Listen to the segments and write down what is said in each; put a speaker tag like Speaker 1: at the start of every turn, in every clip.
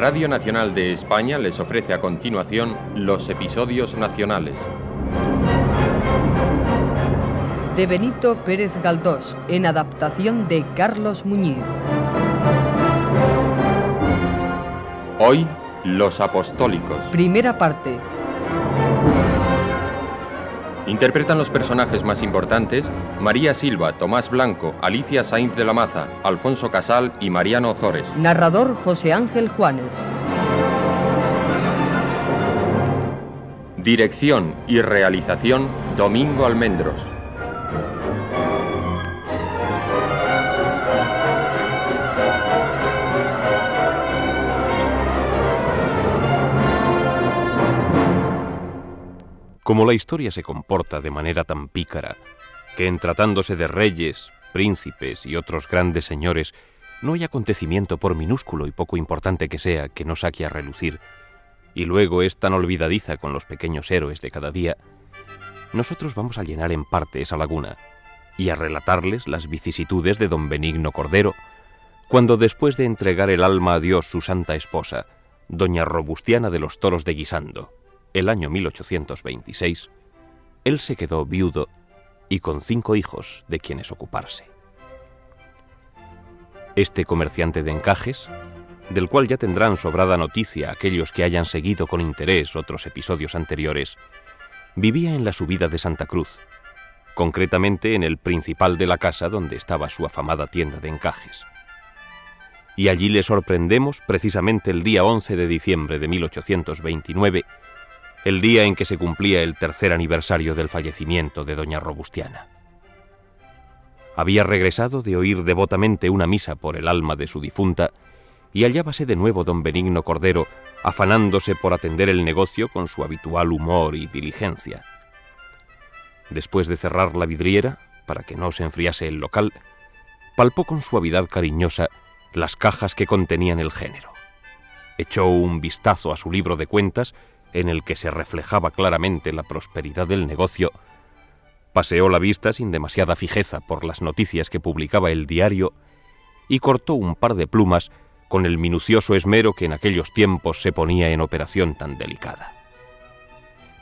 Speaker 1: Radio Nacional de España les ofrece a continuación los episodios nacionales.
Speaker 2: De Benito Pérez Galdós, en adaptación de Carlos Muñiz.
Speaker 1: Hoy, los apostólicos.
Speaker 2: Primera parte.
Speaker 1: Interpretan los personajes más importantes María Silva, Tomás Blanco, Alicia Sainz de la Maza, Alfonso Casal y Mariano Ozores.
Speaker 2: Narrador José Ángel Juanes.
Speaker 1: Dirección y realización Domingo Almendros.
Speaker 3: Como la historia se comporta de manera tan pícara, que en tratándose de reyes, príncipes y otros grandes señores, no hay acontecimiento por minúsculo y poco importante que sea que no saque a relucir, y luego es tan olvidadiza con los pequeños héroes de cada día, nosotros vamos a llenar en parte esa laguna y a relatarles las vicisitudes de don Benigno Cordero, cuando después de entregar el alma a Dios su santa esposa, doña Robustiana de los Toros de Guisando, el año 1826, él se quedó viudo y con cinco hijos de quienes ocuparse. Este comerciante de encajes, del cual ya tendrán sobrada noticia aquellos que hayan seguido con interés otros episodios anteriores, vivía en la subida de Santa Cruz, concretamente en el principal de la casa donde estaba su afamada tienda de encajes. Y allí le sorprendemos precisamente el día 11 de diciembre de 1829, el día en que se cumplía el tercer aniversario del fallecimiento de doña Robustiana. Había regresado de oír devotamente una misa por el alma de su difunta y hallábase de nuevo don Benigno Cordero afanándose por atender el negocio con su habitual humor y diligencia. Después de cerrar la vidriera, para que no se enfriase el local, palpó con suavidad cariñosa las cajas que contenían el género. Echó un vistazo a su libro de cuentas en el que se reflejaba claramente la prosperidad del negocio, paseó la vista sin demasiada fijeza por las noticias que publicaba el diario y cortó un par de plumas con el minucioso esmero que en aquellos tiempos se ponía en operación tan delicada.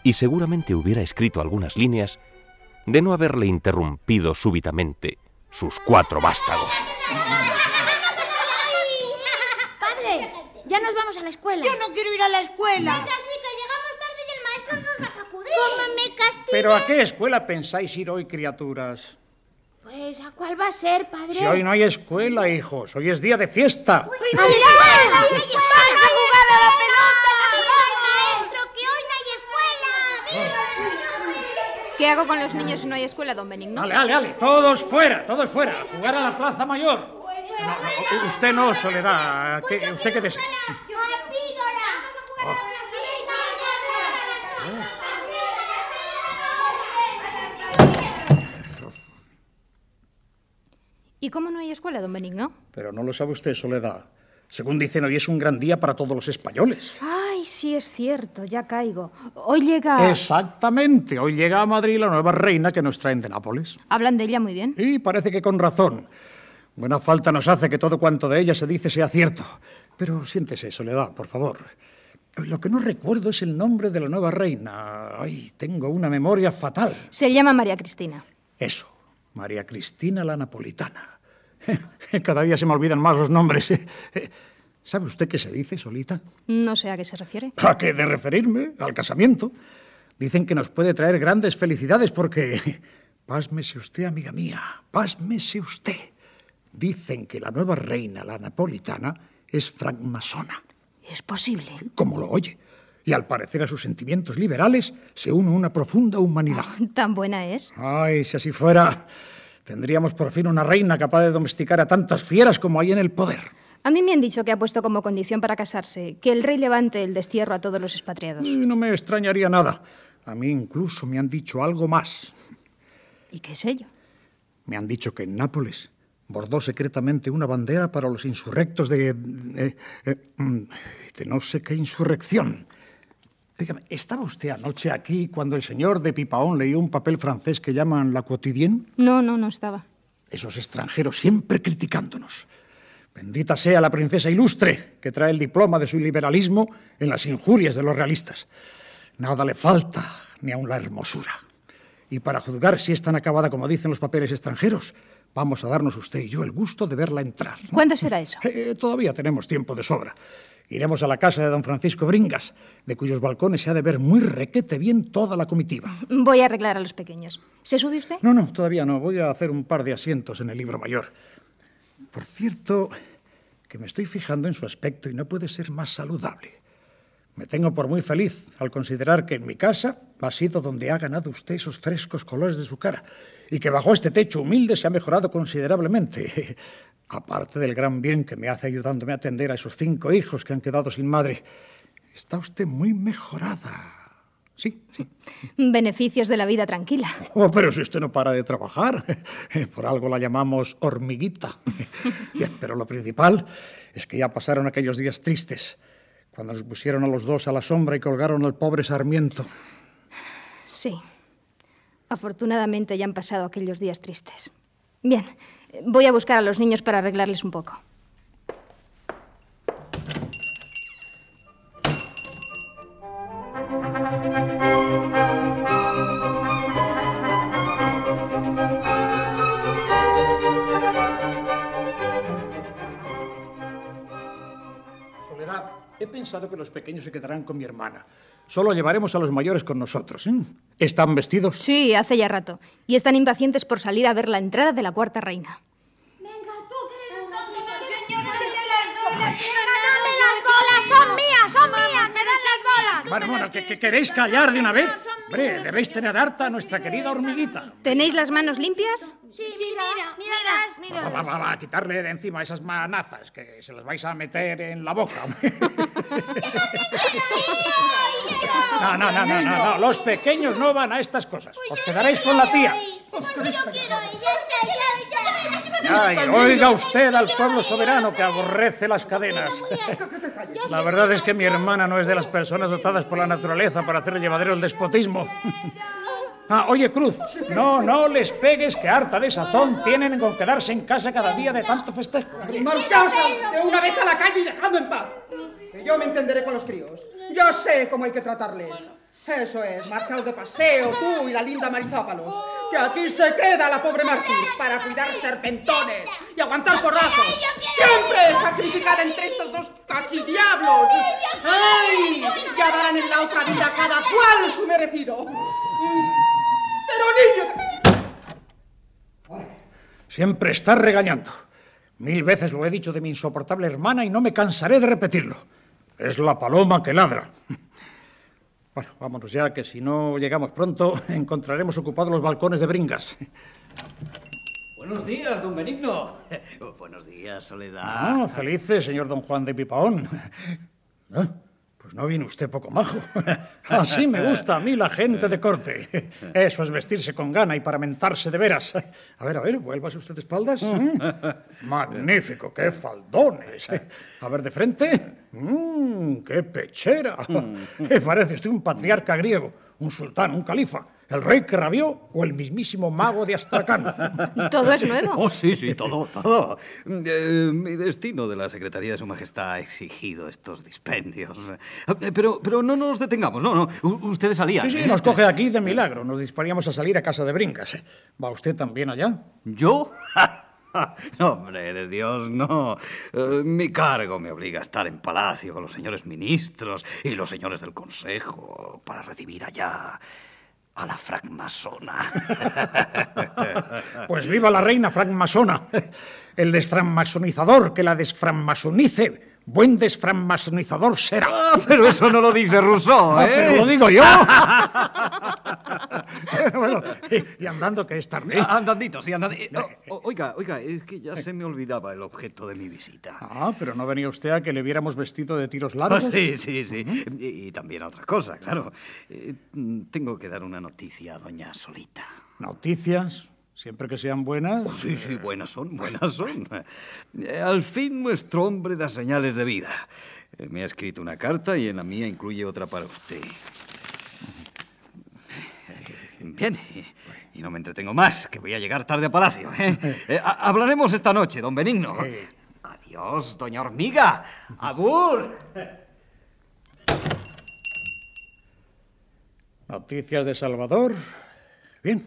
Speaker 3: Y seguramente hubiera escrito algunas líneas de no haberle interrumpido súbitamente sus cuatro vástagos.
Speaker 4: ¡Padre! Ya nos vamos a la escuela.
Speaker 5: Yo no quiero ir a la escuela.
Speaker 4: Venga, sí, que llegamos maestro nos va a sacudir. ¿Cómo me castiga?
Speaker 6: ¿Pero a qué escuela pensáis ir hoy, criaturas?
Speaker 4: Pues, ¿a cuál va a ser, padre?
Speaker 6: Si hoy no hay escuela, hijos, hoy es día de fiesta.
Speaker 4: ¡A la escuela! ¡A jugar a la pelota! maestro, que hoy no hay escuela!
Speaker 7: ¿Qué hago con los niños si no hay escuela, don Benigno?
Speaker 6: Ale, ale, ale, todos fuera, todos fuera, a jugar a la plaza mayor. No, usted no, Soledad, ¿qué- ¿usted qué desea?
Speaker 4: ¡Yo a la píldora!
Speaker 7: ¿Y cómo no hay escuela, don Benigno?
Speaker 6: Pero no lo sabe usted, Soledad. Según dicen, hoy es un gran día para todos los españoles.
Speaker 7: Ay, sí es cierto, ya caigo. Hoy llega...
Speaker 6: Exactamente, hoy llega a Madrid la nueva reina que nos traen de Nápoles.
Speaker 7: Hablan de ella muy bien.
Speaker 6: Y parece que con razón. Buena falta nos hace que todo cuanto de ella se dice sea cierto. Pero siéntese, Soledad, por favor. Lo que no recuerdo es el nombre de la nueva reina. Ay, tengo una memoria fatal.
Speaker 7: Se llama María Cristina.
Speaker 6: Eso, María Cristina la Napolitana. Cada día se me olvidan más los nombres. ¿Sabe usted qué se dice, Solita?
Speaker 7: No sé a qué se refiere.
Speaker 6: ¿A qué de referirme? Al casamiento. Dicen que nos puede traer grandes felicidades porque... Pásmese usted, amiga mía, pásmese usted. Dicen que la nueva reina, la napolitana, es francmasona,
Speaker 4: Es posible.
Speaker 6: como lo oye. Y al parecer a sus sentimientos liberales se une una profunda humanidad.
Speaker 7: ¿Tan buena es?
Speaker 6: Ay, si así fuera, tendríamos por fin una reina capaz de domesticar a tantas fieras como hay en el poder.
Speaker 7: A mí me han dicho que ha puesto como condición para casarse que el rey levante el destierro a todos los expatriados.
Speaker 6: Y no me extrañaría nada. A mí incluso me han dicho algo más.
Speaker 7: ¿Y qué es ello?
Speaker 6: Me han dicho que en Nápoles bordó secretamente una bandera para los insurrectos de... de, eh, mm, de no sé qué insurrección. Dígame, ¿estaba usted anoche aquí cuando el señor de Pipaón leyó un papel francés que llaman La Quotidienne?
Speaker 7: No, no, no estaba.
Speaker 6: Esos extranjeros siempre criticándonos. Bendita sea la princesa ilustre que trae el diploma de su liberalismo en las injurias de los realistas. Nada le falta, ni aun la hermosura. Y para juzgar si es tan acabada como dicen los papeles extranjeros, vamos a darnos usted y yo el gusto de verla entrar. ¿no?
Speaker 7: ¿Cuándo será eso?
Speaker 6: Eh, todavía tenemos tiempo de sobra. Iremos a la casa de don Francisco Bringas, de cuyos balcones se ha de ver muy requete bien toda la comitiva.
Speaker 7: Voy a arreglar a los pequeños. ¿Se sube usted?
Speaker 6: No, no, todavía no. Voy a hacer un par de asientos en el libro mayor. Por cierto, que me estoy fijando en su aspecto y no puede ser más saludable. Me tengo por muy feliz al considerar que en mi casa ha sido donde ha ganado usted esos frescos colores de su cara y que bajo este techo humilde se ha mejorado considerablemente. Aparte del gran bien que me hace ayudándome a atender a esos cinco hijos que han quedado sin madre. Está usted muy mejorada. Sí, sí.
Speaker 7: Beneficios de la vida tranquila.
Speaker 6: Oh, pero si usted no para de trabajar, por algo la llamamos hormiguita. Bien, pero lo principal es que ya pasaron aquellos días tristes, cuando nos pusieron a los dos a la sombra y colgaron al pobre Sarmiento.
Speaker 7: Sí. Afortunadamente ya han pasado aquellos días tristes. Bien, voy a buscar a los niños para arreglarles un poco.
Speaker 6: He pensado que los pequeños se quedarán con mi hermana. Solo llevaremos a los mayores con nosotros. ¿eh? ¿Están vestidos?
Speaker 7: Sí, hace ya rato. Y están impacientes por salir a ver la entrada de la cuarta reina.
Speaker 4: Venga, tú que eres la señora de las bolas. ¡Dame las bolas! ¡Son mías, son mías! ¡Me das las bolas!
Speaker 6: Bueno, bueno, ¿que, que queréis callar de una vez? Hombre, debéis tener harta a nuestra querida hormiguita.
Speaker 7: ¿Tenéis las manos limpias?
Speaker 4: Sí, mira, mira,
Speaker 6: Va, va, va, va, a quitarle de encima esas manazas, que se las vais a meter en la boca. No, no, no, no, no, no, los pequeños no van a estas cosas. Os quedaréis con la tía.
Speaker 4: Pues
Speaker 6: Ay, oiga usted al pueblo soberano que aborrece las cadenas. La verdad es que mi hermana no es de las personas dotadas por la naturaleza para hacer llevadero el despotismo. Ah, oye, Cruz, no, no les pegues que harta de sazón tienen con quedarse en casa cada día de tanto festejo.
Speaker 5: Marchaos de una vez a la calle y dejadme en paz. Que yo me entenderé con los críos. Yo sé cómo hay que tratarles. Eso es, marchaos de paseo, tú y la linda Marizápalos. Que aquí se queda la pobre Martis para cuidar serpentones y aguantar porrazos. Siempre sacrificada entre estos dos cachidiablos. ¡Ay! Ya darán en la otra vida cada cual su merecido. Pero niños...
Speaker 6: Siempre está regañando. Mil veces lo he dicho de mi insoportable hermana y no me cansaré de repetirlo. Es la paloma que ladra. Bueno, vámonos ya, que si no llegamos pronto, encontraremos ocupados los balcones de Bringas.
Speaker 8: Buenos días, don Benigno. Buenos días, Soledad.
Speaker 6: Ah, felices, señor don Juan de Pipaón. Ah, Pues no viene usted poco majo. Así me gusta a mí la gente de corte. Eso es vestirse con gana y paramentarse de veras. A ver, a ver, vuélvase usted de espaldas. Mm. Magnífico, qué faldones. A ver, de frente. Mm, qué pechera. Parece usted un patriarca griego, un sultán, un califa, el rey que rabió o el mismísimo mago de Astracán.
Speaker 7: Todo es nuevo.
Speaker 8: Oh, sí, sí, todo, todo. Eh, mi destino de la Secretaría de Su Majestad ha exigido estos dispendios. Eh, Pero, pero no nos detengamos, no, no. U- ustedes salían.
Speaker 6: Sí, sí,
Speaker 8: ¿eh?
Speaker 6: nos coge aquí de milagro. Nos disponíamos a salir a casa de Bringas. ¿Va usted también allá?
Speaker 8: ¿Yo? No, hombre, de Dios, no. Eh, mi cargo me obliga a estar en palacio con los señores ministros y los señores del Consejo para recibir allá a la francmasona.
Speaker 6: Pues viva la reina francmasona. El desfranmasonizador que la desfranmasonice. Buen desfranmasonizador será.
Speaker 8: Ah, pero eso no lo dice Rousseau,
Speaker 6: Ah,
Speaker 8: ¿eh?
Speaker 6: pero lo digo yo. bueno, y, y andando que es tarde.
Speaker 8: Ah, Andandito, sí, andandito. oiga, oiga, es que ya se me olvidaba el objeto de mi visita.
Speaker 6: Ah, pero no venía usted a que le viéramos vestido de tiros
Speaker 8: Ah,
Speaker 6: largos.
Speaker 8: sí, sí, sí. y, y también otra cosa, claro. Eh, tengo que dar una noticia a doña Solita.
Speaker 6: Noticias, siempre que sean buenas.
Speaker 8: Oh, sí, sí, buenas son, buenas son. Eh, Al fin nuestro hombre da señales de vida. Eh, Me ha escrito una carta y en la mía incluye otra para usted. Eh, Bien, y- no me entretengo más, que voy a llegar tarde a Palacio. ¿eh? Eh, ha- hablaremos esta noche, don Benigno. Adiós, doña hormiga. Abur.
Speaker 6: Noticias de Salvador. Bien.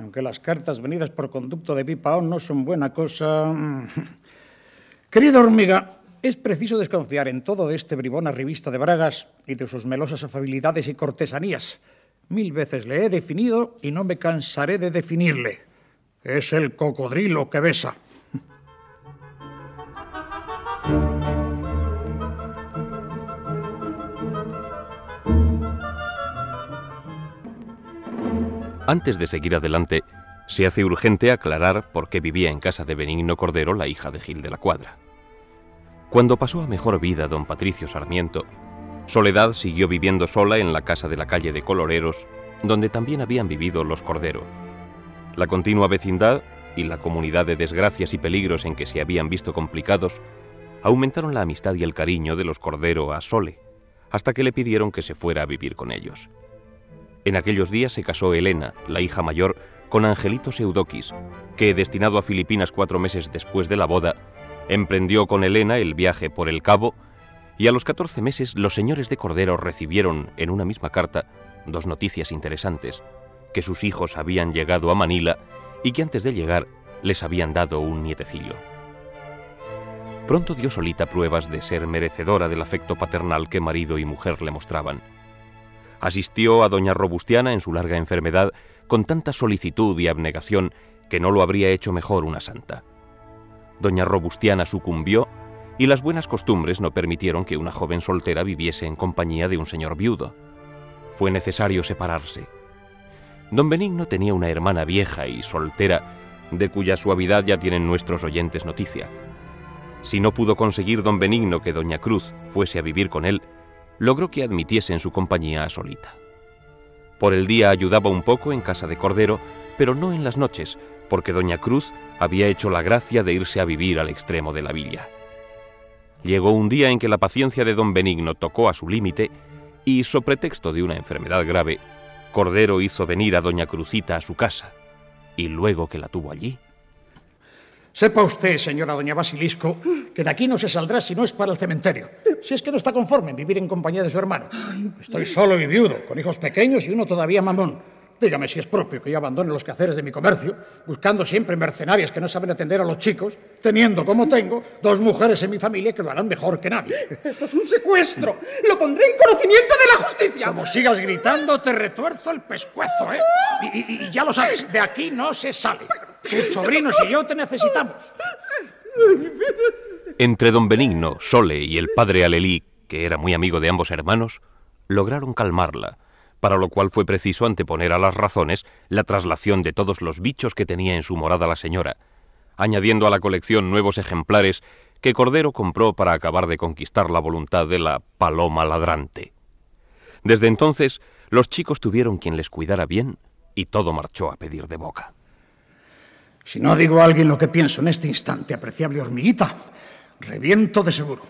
Speaker 6: Aunque las cartas venidas por conducto de Pipaón no son buena cosa. Querida hormiga, es preciso desconfiar en todo de este bribón arribista de Bragas y de sus melosas afabilidades y cortesanías. Mil veces le he definido y no me cansaré de definirle. Es el cocodrilo que besa.
Speaker 3: Antes de seguir adelante, se hace urgente aclarar por qué vivía en casa de Benigno Cordero la hija de Gil de la Cuadra. Cuando pasó a mejor vida don Patricio Sarmiento, Soledad siguió viviendo sola en la casa de la calle de Coloreros, donde también habían vivido los Cordero. La continua vecindad y la comunidad de desgracias y peligros en que se habían visto complicados aumentaron la amistad y el cariño de los Cordero a Sole, hasta que le pidieron que se fuera a vivir con ellos. En aquellos días se casó Elena, la hija mayor, con Angelito Seudoquis, que, destinado a Filipinas cuatro meses después de la boda, emprendió con Elena el viaje por el Cabo, y a los catorce meses los señores de Cordero recibieron en una misma carta dos noticias interesantes, que sus hijos habían llegado a Manila y que antes de llegar les habían dado un nietecillo. Pronto dio solita pruebas de ser merecedora del afecto paternal que marido y mujer le mostraban. Asistió a doña Robustiana en su larga enfermedad con tanta solicitud y abnegación que no lo habría hecho mejor una santa. Doña Robustiana sucumbió y las buenas costumbres no permitieron que una joven soltera viviese en compañía de un señor viudo. Fue necesario separarse. Don Benigno tenía una hermana vieja y soltera, de cuya suavidad ya tienen nuestros oyentes noticia. Si no pudo conseguir don Benigno que doña Cruz fuese a vivir con él, logró que admitiese en su compañía a Solita. Por el día ayudaba un poco en casa de Cordero, pero no en las noches, porque doña Cruz había hecho la gracia de irse a vivir al extremo de la villa. Llegó un día en que la paciencia de don Benigno tocó a su límite y, so pretexto de una enfermedad grave, Cordero hizo venir a doña Crucita a su casa, y luego que la tuvo allí,
Speaker 6: Sepa usted, señora doña Basilisco, que de aquí no se saldrá si no es para el cementerio. Si es que no está conforme en vivir en compañía de su hermano. Estoy solo y viudo, con hijos pequeños y uno todavía mamón. Dígame si es propio que yo abandone los quehaceres de mi comercio, buscando siempre mercenarias que no saben atender a los chicos, teniendo, como tengo, dos mujeres en mi familia que lo harán mejor que nadie.
Speaker 5: Esto es un secuestro. Lo pondré en conocimiento de la justicia.
Speaker 6: Como sigas gritando, te retuerzo el pescuezo, ¿eh? Y, y- y ya lo sabes, de aquí no se sale. Tus sobrinos y yo te necesitamos.
Speaker 3: Entre don Benigno, Sole y el padre Alelí, que era muy amigo de ambos hermanos, lograron calmarla, para lo cual fue preciso anteponer a las razones la traslación de todos los bichos que tenía en su morada la señora, añadiendo a la colección nuevos ejemplares que Cordero compró para acabar de conquistar la voluntad de la paloma ladrante. Desde entonces, los chicos tuvieron quien les cuidara bien y todo marchó a pedir de boca.
Speaker 6: Si no digo a alguien lo que pienso en este instante, apreciable hormiguita, reviento de seguro.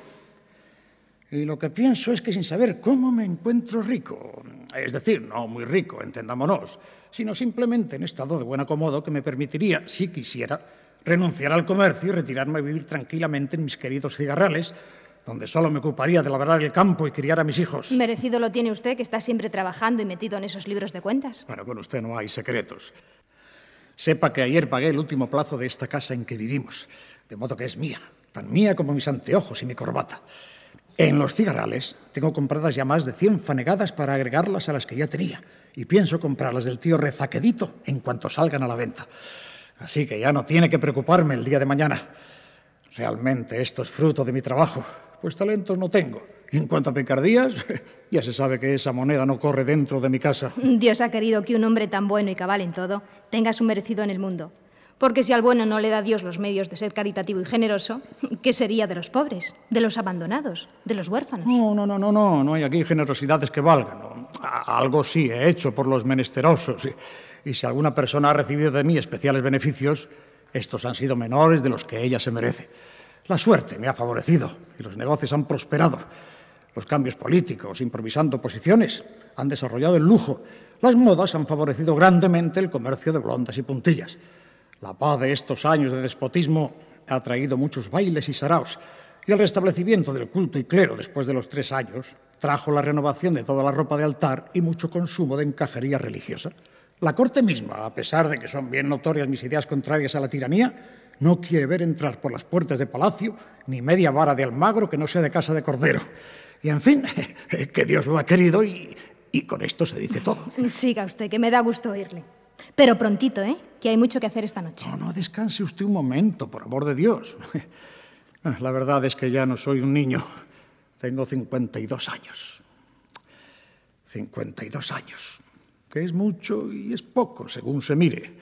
Speaker 6: Y lo que pienso es que sin saber cómo me encuentro rico, es decir, no muy rico, entendámonos, sino simplemente en estado de buen acomodo que me permitiría, si quisiera, renunciar al comercio y retirarme a vivir tranquilamente en mis queridos cigarrales, donde solo me ocuparía de labrar el campo y criar a mis hijos.
Speaker 7: Merecido lo tiene usted que está siempre trabajando y metido en esos libros de cuentas.
Speaker 6: Bueno, con usted no hay secretos. Sepa que ayer pagué el último plazo de esta casa en que vivimos, de modo que es mía, tan mía como mis anteojos y mi corbata. En los cigarrales tengo compradas ya más de 100 fanegadas para agregarlas a las que ya tenía, y pienso comprarlas del tío Rezaquedito en cuanto salgan a la venta. Así que ya no tiene que preocuparme el día de mañana. Realmente esto es fruto de mi trabajo, pues talentos no tengo. Y en cuanto a picardías, ya se sabe que esa moneda no corre dentro de mi casa.
Speaker 7: Dios ha querido que un hombre tan bueno y cabal en todo tenga su merecido en el mundo. Porque si al bueno no le da Dios los medios de ser caritativo y generoso, ¿qué sería de los pobres, de los abandonados, de los huérfanos?
Speaker 6: No, no, no, no, no, no hay aquí generosidades que valgan. no. Algo sí he hecho por los menesterosos. Y, y si alguna persona ha recibido de mí especiales beneficios, estos han sido menores de los que ella se merece. La suerte me ha favorecido y los negocios han prosperado. Los cambios políticos, improvisando posiciones, han desarrollado el lujo. Las modas han favorecido grandemente el comercio de blondas y puntillas. La paz de estos años de despotismo ha traído muchos bailes y saraos, y el restablecimiento del culto y clero después de los tres años trajo la renovación de toda la ropa de altar y mucho consumo de encajería religiosa. La corte misma, a pesar de que son bien notorias mis ideas contrarias a la tiranía, no quiere ver entrar por las puertas de palacio ni media vara de almagro que no sea de casa de cordero. Y en fin, que Dios lo ha querido y, y con esto se dice todo.
Speaker 7: Siga usted, que me da gusto oírle. Pero prontito, ¿eh? Que hay mucho que hacer esta noche.
Speaker 6: No, no, descanse usted un momento, por amor de Dios. La verdad es que ya no soy un niño. Tengo 52 años. 52 años. Que es mucho y es poco, según se mire.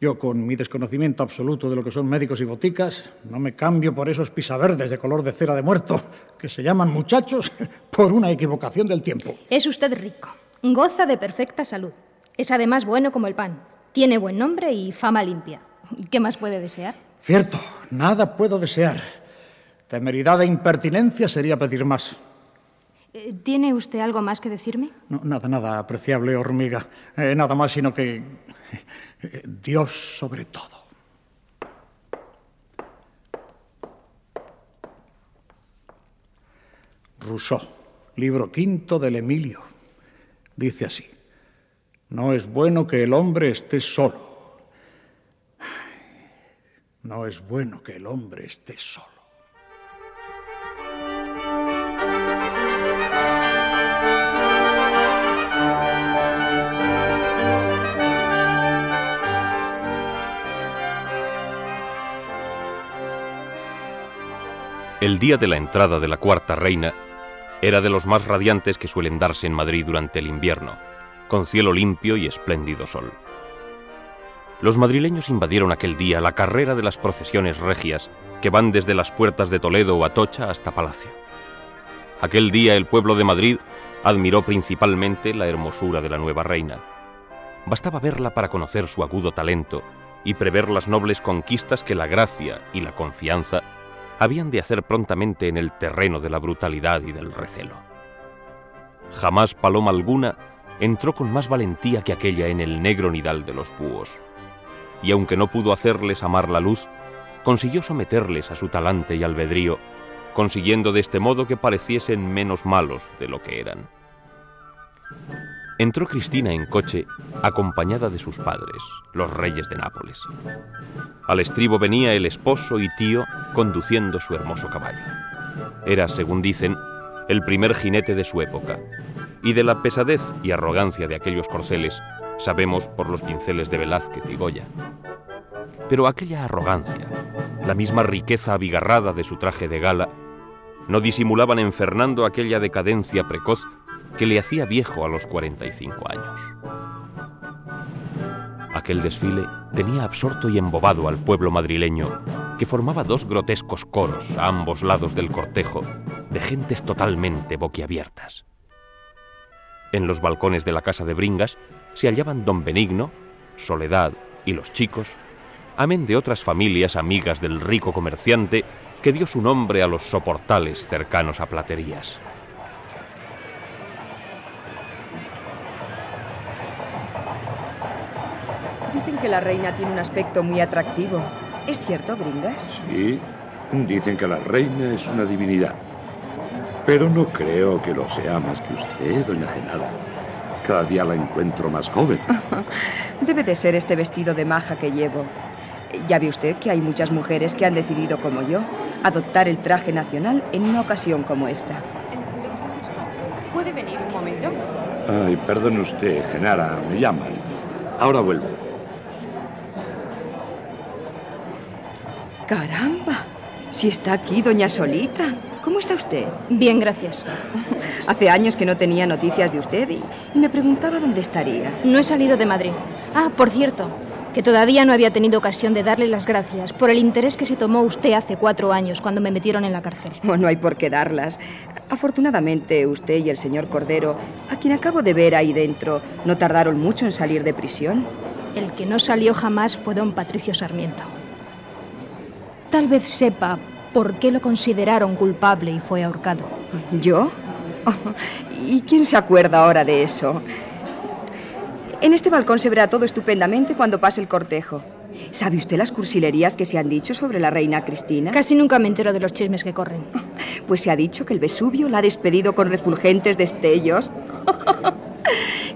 Speaker 6: Yo, con mi desconocimiento absoluto de lo que son médicos y boticas, no me cambio por esos pisaverdes de color de cera de muerto, que se llaman muchachos por una equivocación del tiempo.
Speaker 7: Es usted rico. Goza de perfecta salud. Es además bueno como el pan. Tiene buen nombre y fama limpia. ¿Qué más puede desear?
Speaker 6: Cierto, nada puedo desear. Temeridad e impertinencia sería pedir más.
Speaker 7: Eh, ¿Tiene usted algo más que decirme?
Speaker 6: No, nada, nada, apreciable hormiga. Eh, nada más, sino que eh, Dios sobre todo. Rousseau, libro quinto del Emilio. Dice así, no es bueno que el hombre esté solo. No es bueno que el hombre esté solo.
Speaker 3: El día de la entrada de la cuarta reina era de los más radiantes que suelen darse en Madrid durante el invierno, con cielo limpio y espléndido sol. Los madrileños invadieron aquel día la carrera de las procesiones regias que van desde las puertas de Toledo o Atocha hasta Palacio. Aquel día el pueblo de Madrid admiró principalmente la hermosura de la nueva reina. Bastaba verla para conocer su agudo talento y prever las nobles conquistas que la gracia y la confianza habían de hacer prontamente en el terreno de la brutalidad y del recelo. Jamás paloma alguna entró con más valentía que aquella en el negro nidal de los búhos, y aunque no pudo hacerles amar la luz, consiguió someterles a su talante y albedrío, consiguiendo de este modo que pareciesen menos malos de lo que eran. Entró Cristina en coche acompañada de sus padres, los reyes de Nápoles. Al estribo venía el esposo y tío conduciendo su hermoso caballo. Era, según dicen, el primer jinete de su época, y de la pesadez y arrogancia de aquellos corceles sabemos por los pinceles de Velázquez y Goya. Pero aquella arrogancia, la misma riqueza abigarrada de su traje de gala, no disimulaban en Fernando aquella decadencia precoz que le hacía viejo a los 45 años. Aquel desfile tenía absorto y embobado al pueblo madrileño, que formaba dos grotescos coros a ambos lados del cortejo, de gentes totalmente boquiabiertas. En los balcones de la casa de Bringas se hallaban don Benigno, Soledad y los chicos, amén de otras familias amigas del rico comerciante que dio su nombre a los soportales cercanos a platerías.
Speaker 2: Que la reina tiene un aspecto muy atractivo. ¿Es cierto, Bringas?
Speaker 9: Sí, dicen que la reina es una divinidad. Pero no creo que lo sea más que usted, doña Genara. Cada día la encuentro más joven.
Speaker 2: Debe de ser este vestido de maja que llevo. Ya ve usted que hay muchas mujeres que han decidido, como yo, adoptar el traje nacional en una ocasión como esta.
Speaker 10: Eh, don Francisco, ¿puede venir un momento?
Speaker 9: Ay, perdone usted, Genara, me llaman. Ahora vuelvo.
Speaker 2: ¡Caramba! Si está aquí, doña Solita. ¿Cómo está usted?
Speaker 7: Bien, gracias.
Speaker 2: Hace años que no tenía noticias de usted y, y me preguntaba dónde estaría.
Speaker 7: No he salido de Madrid. Ah, por cierto, que todavía no había tenido ocasión de darle las gracias por el interés que se tomó usted hace cuatro años cuando me metieron en la cárcel.
Speaker 2: Oh, no hay por qué darlas. Afortunadamente, usted y el señor Cordero, a quien acabo de ver ahí dentro, no tardaron mucho en salir de prisión.
Speaker 7: El que no salió jamás fue don Patricio Sarmiento. Tal vez sepa por qué lo consideraron culpable y fue ahorcado.
Speaker 2: ¿Yo? Oh, ¿Y quién se acuerda ahora de eso? En este balcón se verá todo estupendamente cuando pase el cortejo. ¿Sabe usted las cursilerías que se han dicho sobre la reina Cristina?
Speaker 7: Casi nunca me entero de los chismes que corren.
Speaker 2: Pues se ha dicho que el Vesubio la ha despedido con refulgentes destellos.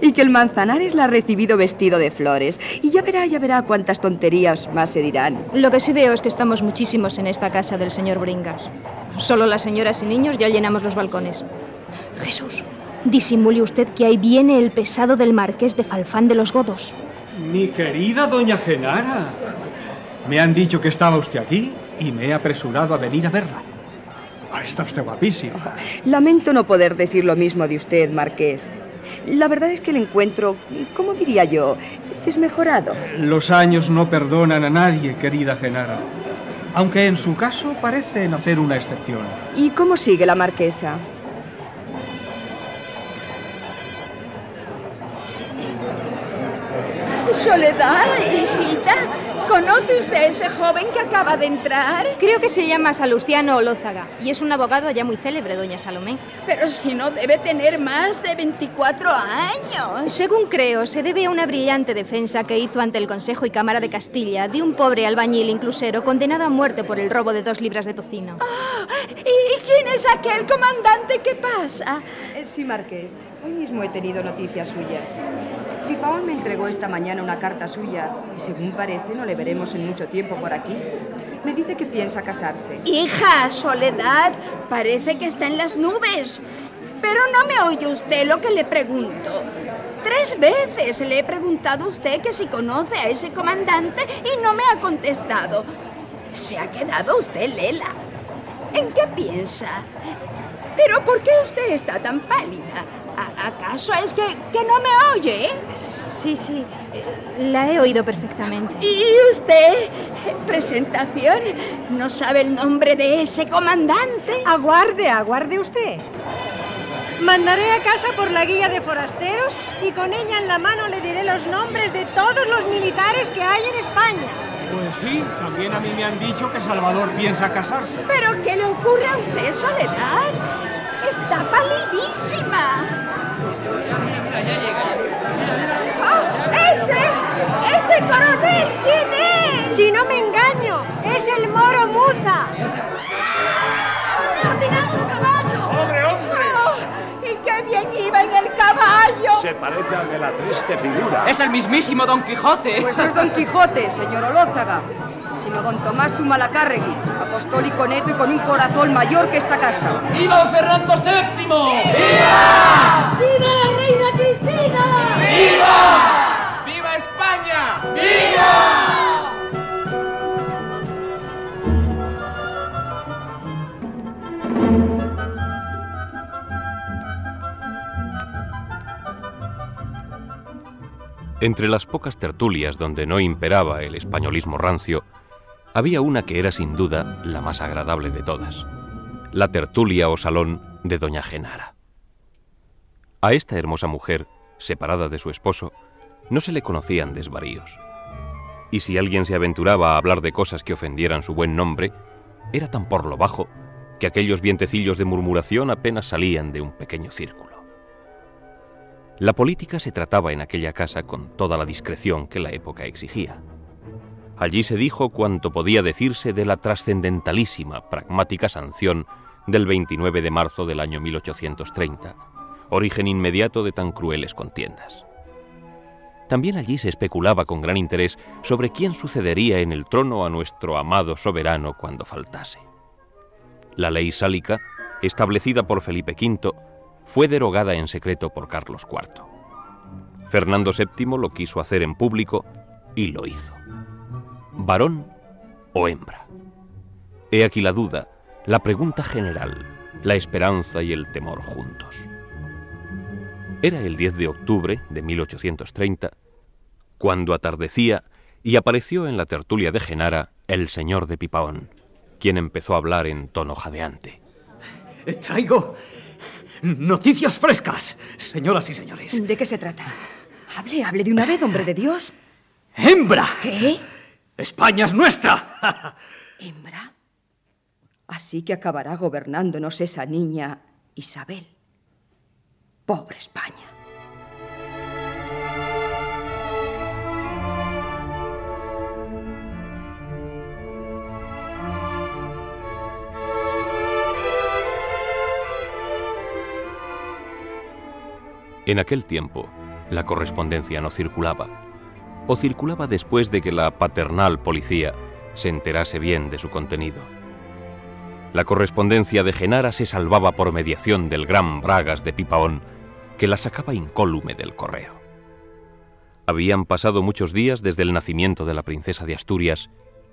Speaker 2: Y que el Manzanares la ha recibido vestido de flores. Y ya verá, ya verá cuántas tonterías más se dirán.
Speaker 7: Lo que sí veo es que estamos muchísimos en esta casa del señor Bringas. Solo las señoras y niños ya llenamos los balcones. Jesús, disimule usted que ahí viene el pesado del marqués de Falfán de los Godos.
Speaker 11: Mi querida doña Genara. Me han dicho que estaba usted aquí y me he apresurado a venir a verla. Ah, está usted guapísima.
Speaker 2: Lamento no poder decir lo mismo de usted, marqués. La verdad es que el encuentro, ¿cómo diría yo? Desmejorado.
Speaker 11: Los años no perdonan a nadie, querida Genara. Aunque en su caso parecen hacer una excepción.
Speaker 2: ¿Y cómo sigue la marquesa?
Speaker 12: Soledad, hijita, ¿conoce usted a ese joven que acaba de entrar?
Speaker 7: Creo que se llama Salustiano Olózaga y es un abogado ya muy célebre, doña Salomé.
Speaker 12: Pero si no debe tener más de 24 años.
Speaker 7: Según creo, se debe a una brillante defensa que hizo ante el Consejo y Cámara de Castilla de un pobre albañil inclusero condenado a muerte por el robo de dos libras de tocino.
Speaker 12: Ah, ¿Y quién es aquel comandante que pasa?
Speaker 2: Eh, sí, marqués. Hoy mismo he tenido noticias suyas. Pipaón me entregó esta mañana una carta suya y según parece no le veremos en mucho tiempo por aquí. Me dice que piensa casarse.
Speaker 12: Hija, Soledad, parece que está en las nubes. Pero no me oye usted lo que le pregunto. Tres veces le he preguntado a usted que si conoce a ese comandante y no me ha contestado. Se ha quedado usted lela. ¿En qué piensa? ¿Pero por qué usted está tan pálida? ¿A- ¿Acaso es que, que no me oye?
Speaker 7: Sí, sí, la he oído perfectamente.
Speaker 12: ¿Y usted? ¿Presentación? ¿No sabe el nombre de ese comandante?
Speaker 13: Aguarde, aguarde usted. Mandaré a casa por la guía de forasteros y con ella en la mano le diré los nombres de todos los militares que hay en España.
Speaker 11: Pues sí, también a mí me han dicho que Salvador piensa casarse.
Speaker 12: ¿Pero qué le ocurre a usted, Soledad? Está palidísima. ¡Ah! ¡Ese! ¡Ese coronel! ¿Quién es?
Speaker 13: Si no me engaño, es el moro Muza.
Speaker 12: ¡Me ha tirado un caballo! ¡Hombre, hombre! ¡Y qué bien iba en el caballo!
Speaker 9: Se parece al de la triste figura.
Speaker 14: Es el mismísimo Don Quijote.
Speaker 2: Pues no es Don Quijote, señor Olózaga, sino Don Tomás Zumalacárregui, apostólico neto y con un corazón mayor que esta casa.
Speaker 14: ¡Viva Fernando VII!
Speaker 12: ¡Viva la reina Cristina!
Speaker 14: ¡Viva! ¡Viva España! ¡Viva!
Speaker 3: Entre las pocas tertulias donde no imperaba el españolismo rancio, había una que era sin duda la más agradable de todas, la tertulia o salón de doña Genara. A esta hermosa mujer, separada de su esposo, no se le conocían desvaríos. Y si alguien se aventuraba a hablar de cosas que ofendieran su buen nombre, era tan por lo bajo que aquellos vientecillos de murmuración apenas salían de un pequeño círculo. La política se trataba en aquella casa con toda la discreción que la época exigía. Allí se dijo cuanto podía decirse de la trascendentalísima, pragmática sanción del 29 de marzo del año 1830, origen inmediato de tan crueles contiendas. También allí se especulaba con gran interés sobre quién sucedería en el trono a nuestro amado soberano cuando faltase. La ley sálica, establecida por Felipe V, fue derogada en secreto por Carlos IV. Fernando VII lo quiso hacer en público y lo hizo. ¿Varón o hembra? He aquí la duda, la pregunta general, la esperanza y el temor juntos. Era el 10 de octubre de 1830, cuando atardecía y apareció en la tertulia de Genara el señor de Pipaón, quien empezó a hablar en tono jadeante.
Speaker 8: Traigo noticias frescas, señoras y señores.
Speaker 2: ¿De qué se trata? Hable, hable de una vez, hombre de Dios.
Speaker 8: ¡Hembra!
Speaker 2: ¿Qué?
Speaker 8: España es nuestra.
Speaker 2: ¿Hembra? Así que acabará gobernándonos esa niña Isabel. Pobre España.
Speaker 3: En aquel tiempo, la correspondencia no circulaba o circulaba después de que la paternal policía se enterase bien de su contenido. La correspondencia de Genara se salvaba por mediación del gran Bragas de Pipaón, que la sacaba incólume del correo. Habían pasado muchos días desde el nacimiento de la princesa de Asturias,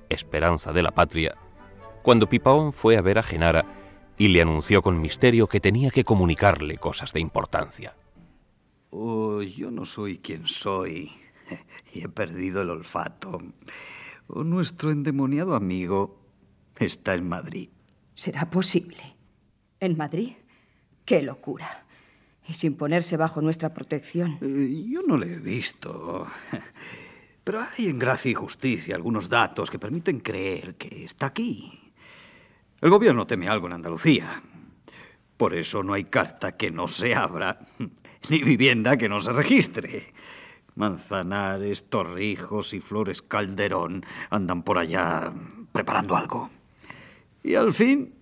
Speaker 3: esperanza de la patria, cuando Pipaón fue a ver a Genara y le anunció con misterio que tenía que comunicarle cosas de importancia.
Speaker 8: Oh, yo no soy quien soy y he perdido el olfato. Nuestro endemoniado amigo está en Madrid.
Speaker 2: ¿Será posible? ¿En Madrid? ¡Qué locura! Y sin ponerse bajo nuestra protección.
Speaker 8: Eh, yo no le he visto. Pero hay en Gracia y Justicia algunos datos que permiten creer que está aquí. El gobierno teme algo en Andalucía. Por eso no hay carta que no se abra, ni vivienda que no se registre. Manzanares, Torrijos y Flores Calderón andan por allá preparando algo. Y al fin,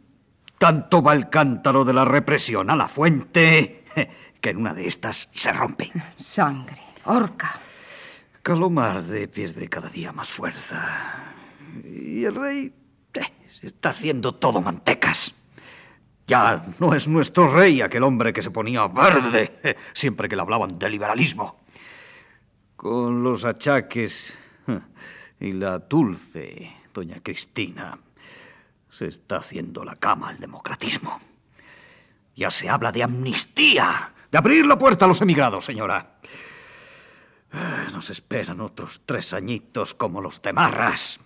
Speaker 8: tanto va el cántaro de la represión a la fuente que en una de estas se rompe.
Speaker 2: Sangre, horca.
Speaker 8: Calomarde pierde cada día más fuerza. Y el rey eh, se está haciendo todo mantecas. Ya no es nuestro rey aquel hombre que se ponía verde siempre que le hablaban de liberalismo. Con los achaques y la dulce doña Cristina se está haciendo la cama al democratismo. Ya se habla de amnistía, de abrir la puerta a los emigrados, señora. Ah, Nos esperan otros tres añitos como los de Marras.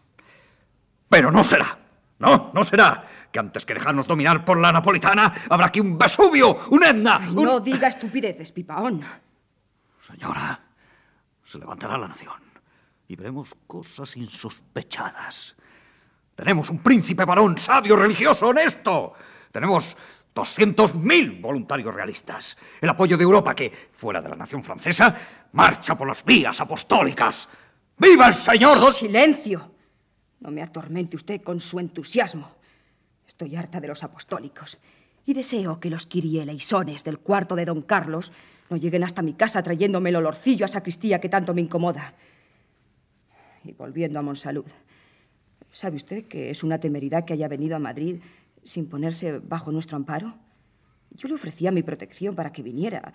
Speaker 8: Pero no será. No, no será. Que antes que dejarnos dominar por la napolitana, habrá aquí un Vesubio, un Etna. un-
Speaker 2: No diga estupideces, Pipaón.
Speaker 8: Señora, se levantará la nación y veremos cosas insospechadas. Tenemos un príncipe varón sabio, religioso, honesto. Tenemos 200.000 voluntarios realistas. El apoyo de Europa que, fuera de la nación francesa, marcha por las vías apostólicas. ¡Viva el señor!
Speaker 2: Silencio. No me atormente usted con su entusiasmo. Estoy harta de los apostólicos y deseo que los kirieleisones del cuarto de don Carlos no lleguen hasta mi casa trayéndome el olorcillo a sacristía que tanto me incomoda. Y volviendo a Monsalud, ¿sabe usted que es una temeridad que haya venido a Madrid sin ponerse bajo nuestro amparo? Yo le ofrecía mi protección para que viniera.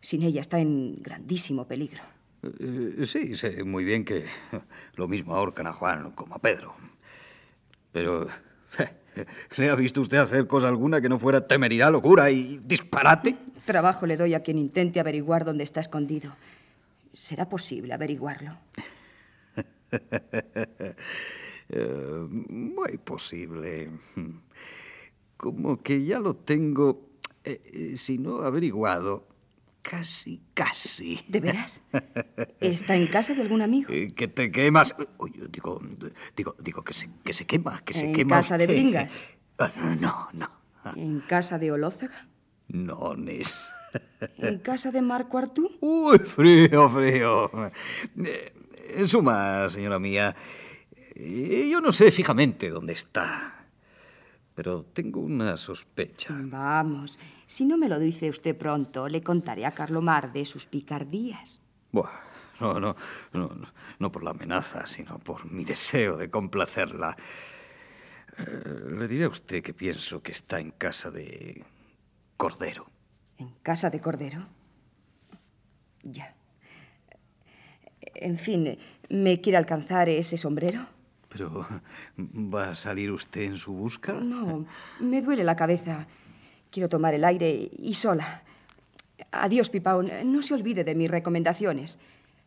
Speaker 2: Sin ella está en grandísimo peligro.
Speaker 8: Eh, sí, sé muy bien que lo mismo ahorcan a Juan como a Pedro. Pero, ¿le ha visto usted hacer cosa alguna que no fuera temeridad, locura y disparate?
Speaker 2: Trabajo le doy a quien intente averiguar dónde está escondido. ¿Será posible averiguarlo?
Speaker 8: Eh, muy posible. Como que ya lo tengo, eh, eh, si no averiguado, casi, casi.
Speaker 2: ¿De veras? ¿Está en casa de algún amigo?
Speaker 8: Eh, que te quemas. Oye, digo, digo, digo que se, que se quema, que se
Speaker 2: ¿En
Speaker 8: quema.
Speaker 2: casa de. Bringas?
Speaker 8: Ah, No, no.
Speaker 2: ¿En casa de Olózaga?
Speaker 8: No, Nes.
Speaker 2: ¿En casa de Marco Artú?
Speaker 8: Uy, frío, frío. Eh, En suma, señora mía, eh, yo no sé fijamente dónde está, pero tengo una sospecha.
Speaker 2: Vamos, si no me lo dice usted pronto, le contaré a Carlomar de sus picardías.
Speaker 8: Buah, no, no, no, no, por la amenaza, sino por mi deseo de complacerla. Eh, le diré a usted que pienso que está en casa de Cordero.
Speaker 2: ¿En casa de Cordero? Ya. En fin, ¿me quiere alcanzar ese sombrero?
Speaker 8: Pero, ¿va a salir usted en su busca?
Speaker 2: No, me duele la cabeza. Quiero tomar el aire y sola. Adiós, Pipaón. No se olvide de mis recomendaciones.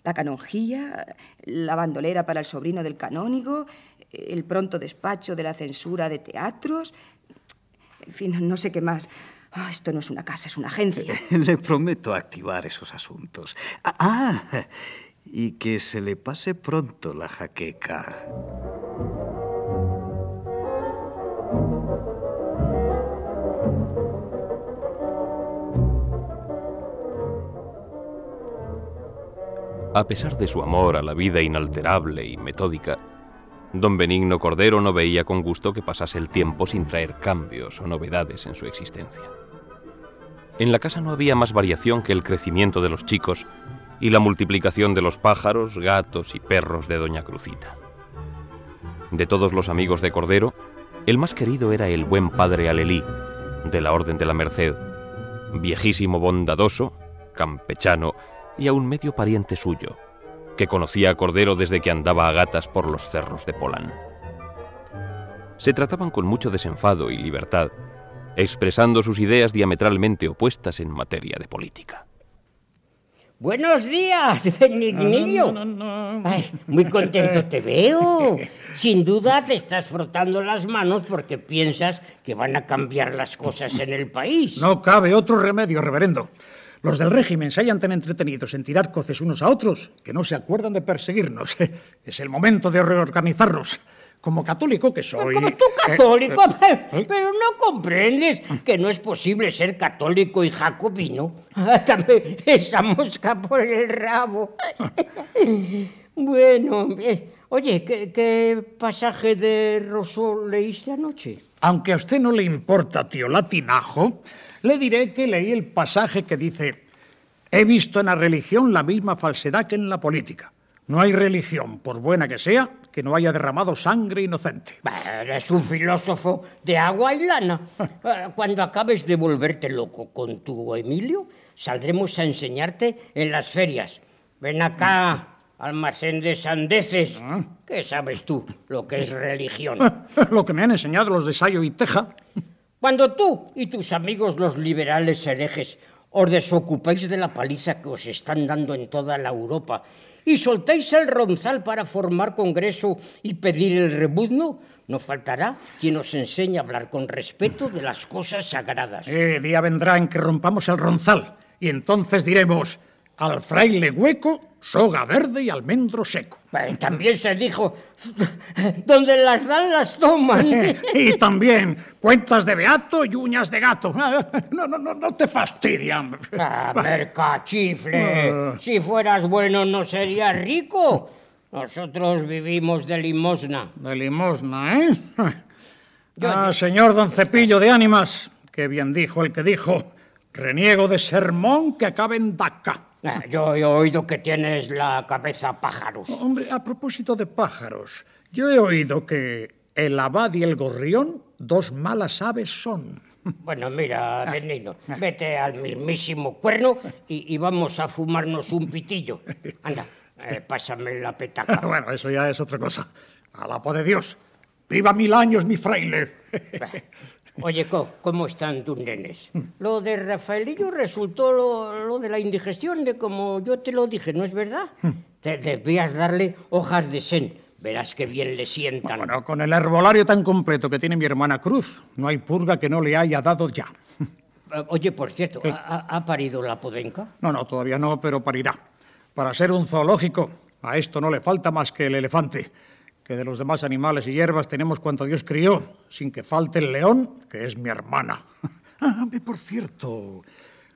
Speaker 2: La canonjía, la bandolera para el sobrino del canónigo, el pronto despacho de la censura de teatros. En fin, no sé qué más. Ah, esto no es una casa, es una agencia.
Speaker 8: Le prometo activar esos asuntos. Ah, ah, y que se le pase pronto la jaqueca.
Speaker 3: A pesar de su amor a la vida inalterable y metódica, don Benigno Cordero no veía con gusto que pasase el tiempo sin traer cambios o novedades en su existencia. En la casa no había más variación que el crecimiento de los chicos y la multiplicación de los pájaros, gatos y perros de Doña Crucita. De todos los amigos de Cordero, el más querido era el buen padre Alelí, de la Orden de la Merced, viejísimo bondadoso, campechano y aún medio pariente suyo, que conocía a Cordero desde que andaba a gatas por los cerros de Polán. Se trataban con mucho desenfado y libertad, expresando sus ideas diametralmente opuestas en materia de política.
Speaker 15: Buenos días, Benignillo. Ay, muy contento te veo. Sin duda te estás frotando las manos porque piensas que van a cambiar las cosas en el país.
Speaker 6: No cabe otro remedio, reverendo. Los del régimen se hallan tan entretenidos en tirar coces unos a otros que no se acuerdan de perseguirnos. Es el momento de reorganizarnos. Como católico que soy...
Speaker 15: Como tú
Speaker 6: eh,
Speaker 15: católico,
Speaker 6: eh,
Speaker 15: pero, pero no comprendes que no es posible ser católico y jacobino. Hasta me esa mosca por el rabo. bueno, eh, oye, ¿qué, qué pasaje de Rousseau leíste anoche?
Speaker 6: Aunque a usted no le importa, tío latinajo, le diré que leí el pasaje que dice, he visto en la religión la misma falsedad que en la política. No hay religión, por buena que sea, que no haya derramado sangre inocente.
Speaker 15: Bah, Eres un filósofo de agua y lana. Eh, Cuando acabes de volverte loco con tu Emilio, saldremos a enseñarte en las ferias. Ven acá, almacén de sandeces. ¿Qué sabes tú lo que es religión?
Speaker 6: Lo que me han enseñado los de Sayo y Teja.
Speaker 15: Cuando tú y tus amigos los liberales herejes os desocupéis de la paliza que os están dando en toda la Europa y soltéis el ronzal para formar congreso y pedir el rebuzno, no faltará quien os enseñe a hablar con respeto de las cosas sagradas.
Speaker 6: Eh, día vendrá en que rompamos el ronzal y entonces diremos al fraile hueco, soga verde y almendro seco.
Speaker 15: También se dijo, donde las dan las toman.
Speaker 6: y también cuentas de beato y uñas de gato. No, no, no, no te fastidian.
Speaker 15: Ah, mercachifle, si fueras bueno no serías rico. Nosotros vivimos de limosna.
Speaker 6: De limosna, ¿eh? Ah, señor don Cepillo de Ánimas, que bien dijo el que dijo, reniego de sermón que acabe en daca.
Speaker 15: Ah, Yo he oído que tienes la cabeza pájaros.
Speaker 6: Hombre, a propósito de pájaros, yo he oído que el abad y el gorrión dos malas aves son.
Speaker 15: Bueno, mira, Benigno, vete al mismísimo cuerno y, y vamos a fumarnos un pitillo. Anda, eh, pásame la petaca.
Speaker 6: bueno, eso ya es otra cosa. A la paz de Dios. ¡Viva mil años, mi fraile!
Speaker 15: Oye, Co, ¿cómo están tus nenes? Lo de Rafaelillo resultó lo, lo de la indigestión, de como yo te lo dije, ¿no es verdad? Te debías darle hojas de sen. Verás qué bien le sientan.
Speaker 6: Bueno, con el herbolario tan completo que tiene mi hermana Cruz, no hay purga que no le haya dado ya.
Speaker 15: Eh, Oye, por cierto, ¿ha, ha- ha parido la podenca?
Speaker 6: No, no, todavía no, pero parirá. Para ser un zoológico, a esto no le falta más que el elefante, que de los demás animales y hierbas tenemos cuanto Dios crió, sin que falte el león, que es mi hermana. Ah, por cierto,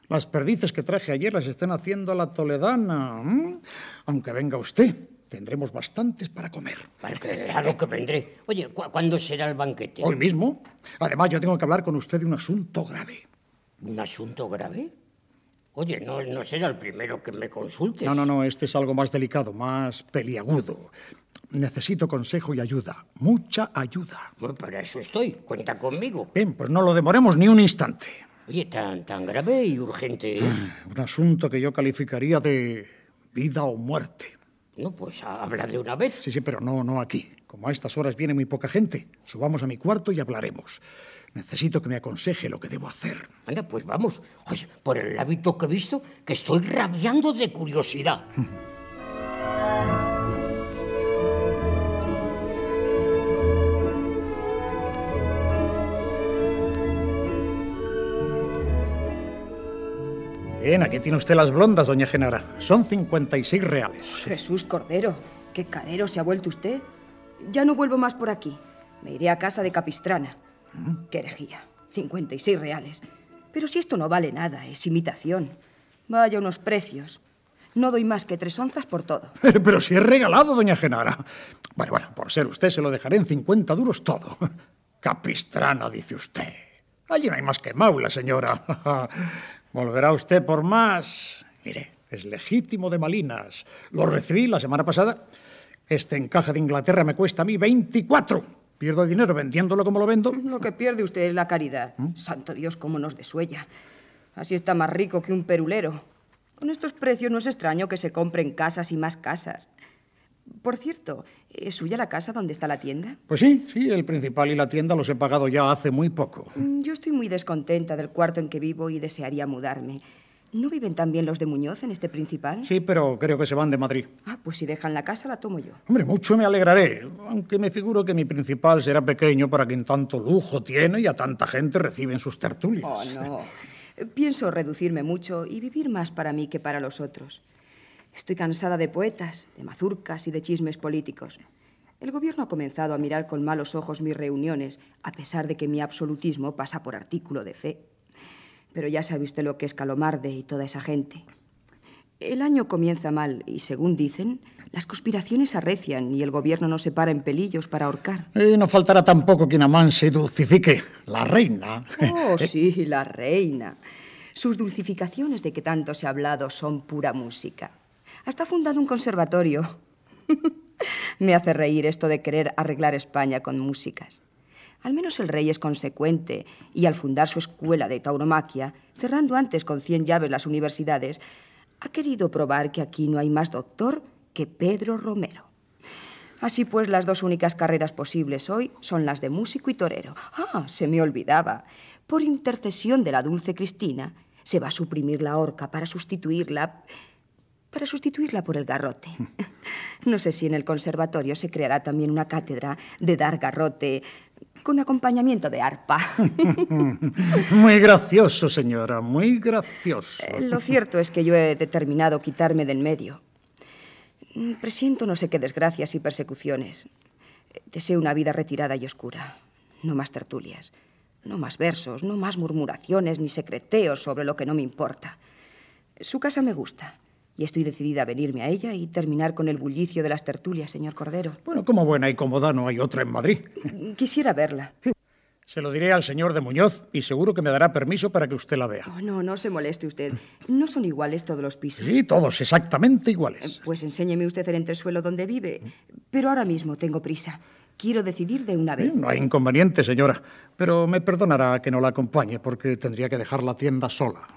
Speaker 6: las perdices que traje ayer las están haciendo a la toledana. ¿m? Aunque venga usted, tendremos bastantes para comer.
Speaker 15: Vale, Claro que vendré. Oye, ¿cu- ¿cuándo será el banquete?
Speaker 6: Hoy mismo. Además, yo tengo que hablar con usted de un asunto grave.
Speaker 15: ¿Un asunto grave? Oye, no, no será el primero que me consultes.
Speaker 6: No, no, no, este es algo más delicado, más peliagudo. Necesito consejo y ayuda, mucha ayuda.
Speaker 15: Bueno, para eso estoy. Cuenta conmigo.
Speaker 6: Bien, pues no lo demoremos ni un instante.
Speaker 15: Oye, tan, tan grave y urgente es.
Speaker 6: Un asunto que yo calificaría de vida o muerte.
Speaker 15: No, pues ha- habla de una vez.
Speaker 6: Sí, sí, pero no, no aquí. Como a estas horas viene muy poca gente, subamos a mi cuarto y hablaremos. Necesito que me aconseje lo que debo hacer.
Speaker 15: Anda, pues vamos. Oye, por el hábito que he visto, que estoy rabiando de curiosidad.
Speaker 6: Bien, aquí tiene usted las blondas, doña Genara. Son 56 reales.
Speaker 2: Jesús Cordero, qué carero se ha vuelto usted. Ya no vuelvo más por aquí. Me iré a casa de Capistrana. Qué herejía. 56 reales. Pero si esto no vale nada, es imitación. Vaya unos precios. No doy más que tres onzas por todo.
Speaker 6: Pero si es regalado, doña Genara. Bueno, bueno, por ser usted se lo dejaré en 50 duros todo. Capistrana, dice usted. Allí no hay más que maula, señora. Volverá usted por más. Mire, es legítimo de Malinas. Lo recibí la semana pasada. Este encaje de Inglaterra me cuesta a mí 24. Pierdo dinero vendiéndolo como lo vendo.
Speaker 2: Lo que pierde usted es la caridad. Santo Dios, cómo nos desuella. Así está más rico que un perulero. Con estos precios no es extraño que se compren casas y más casas. Por cierto, ¿es suya la casa donde está la tienda?
Speaker 6: Pues sí, sí, el principal y la tienda los he pagado ya hace muy poco.
Speaker 2: Mm, Yo estoy muy descontenta del cuarto en que vivo y desearía mudarme. ¿No viven también los de Muñoz en este principal?
Speaker 6: Sí, pero creo que se van de Madrid.
Speaker 2: Ah, pues si dejan la casa la tomo yo.
Speaker 6: Hombre, mucho me alegraré, aunque me figuro que mi principal será pequeño para quien tanto lujo tiene y a tanta gente recibe en sus tertulias.
Speaker 2: Oh, no. Pienso reducirme mucho y vivir más para mí que para los otros. Estoy cansada de poetas, de mazurcas y de chismes políticos. El gobierno ha comenzado a mirar con malos ojos mis reuniones, a pesar de que mi absolutismo pasa por artículo de fe. Pero ya sabe usted lo que es Calomarde y toda esa gente. El año comienza mal y, según dicen, las conspiraciones arrecian y el gobierno no se para en pelillos para ahorcar.
Speaker 6: Y no faltará tampoco quien amanse y dulcifique. La reina.
Speaker 2: Oh, sí, la reina. Sus dulcificaciones de que tanto se ha hablado son pura música. Hasta ha fundado un conservatorio. Me hace reír esto de querer arreglar España con músicas. Al menos el rey es consecuente y al fundar su escuela de tauromaquia, cerrando antes con cien llaves las universidades, ha querido probar que aquí no hay más doctor que Pedro Romero. Así pues, las dos únicas carreras posibles hoy son las de músico y torero. Ah, se me olvidaba. Por intercesión de la dulce Cristina, se va a suprimir la horca para sustituirla para sustituirla por el garrote. No sé si en el conservatorio se creará también una cátedra de dar garrote con acompañamiento de arpa.
Speaker 6: Muy gracioso, señora, muy gracioso.
Speaker 2: Eh, Lo cierto es que yo he determinado quitarme del medio. Mm, Presiento no sé qué desgracias y persecuciones. Deseo una vida retirada y oscura. No más tertulias, no más versos, no más murmuraciones ni secreteos sobre lo que no me importa. Su casa me gusta y estoy decidida a venirme a ella y terminar con el bullicio de las tertulias, señor Cordero.
Speaker 6: Bueno, como buena y cómoda no hay otra en Madrid.
Speaker 2: Quisiera verla.
Speaker 6: Se lo diré al señor de Muñoz y seguro que me dará permiso para que usted la vea.
Speaker 2: Oh, no, no se moleste usted. No son iguales todos los pisos.
Speaker 6: Sí, todos exactamente iguales.
Speaker 2: Pues enséñeme usted el entresuelo donde vive. Pero ahora mismo tengo prisa. Quiero decidir de una vez.
Speaker 6: No hay inconveniente, señora, pero me perdonará que no la acompañe porque tendría que dejar la tienda sola.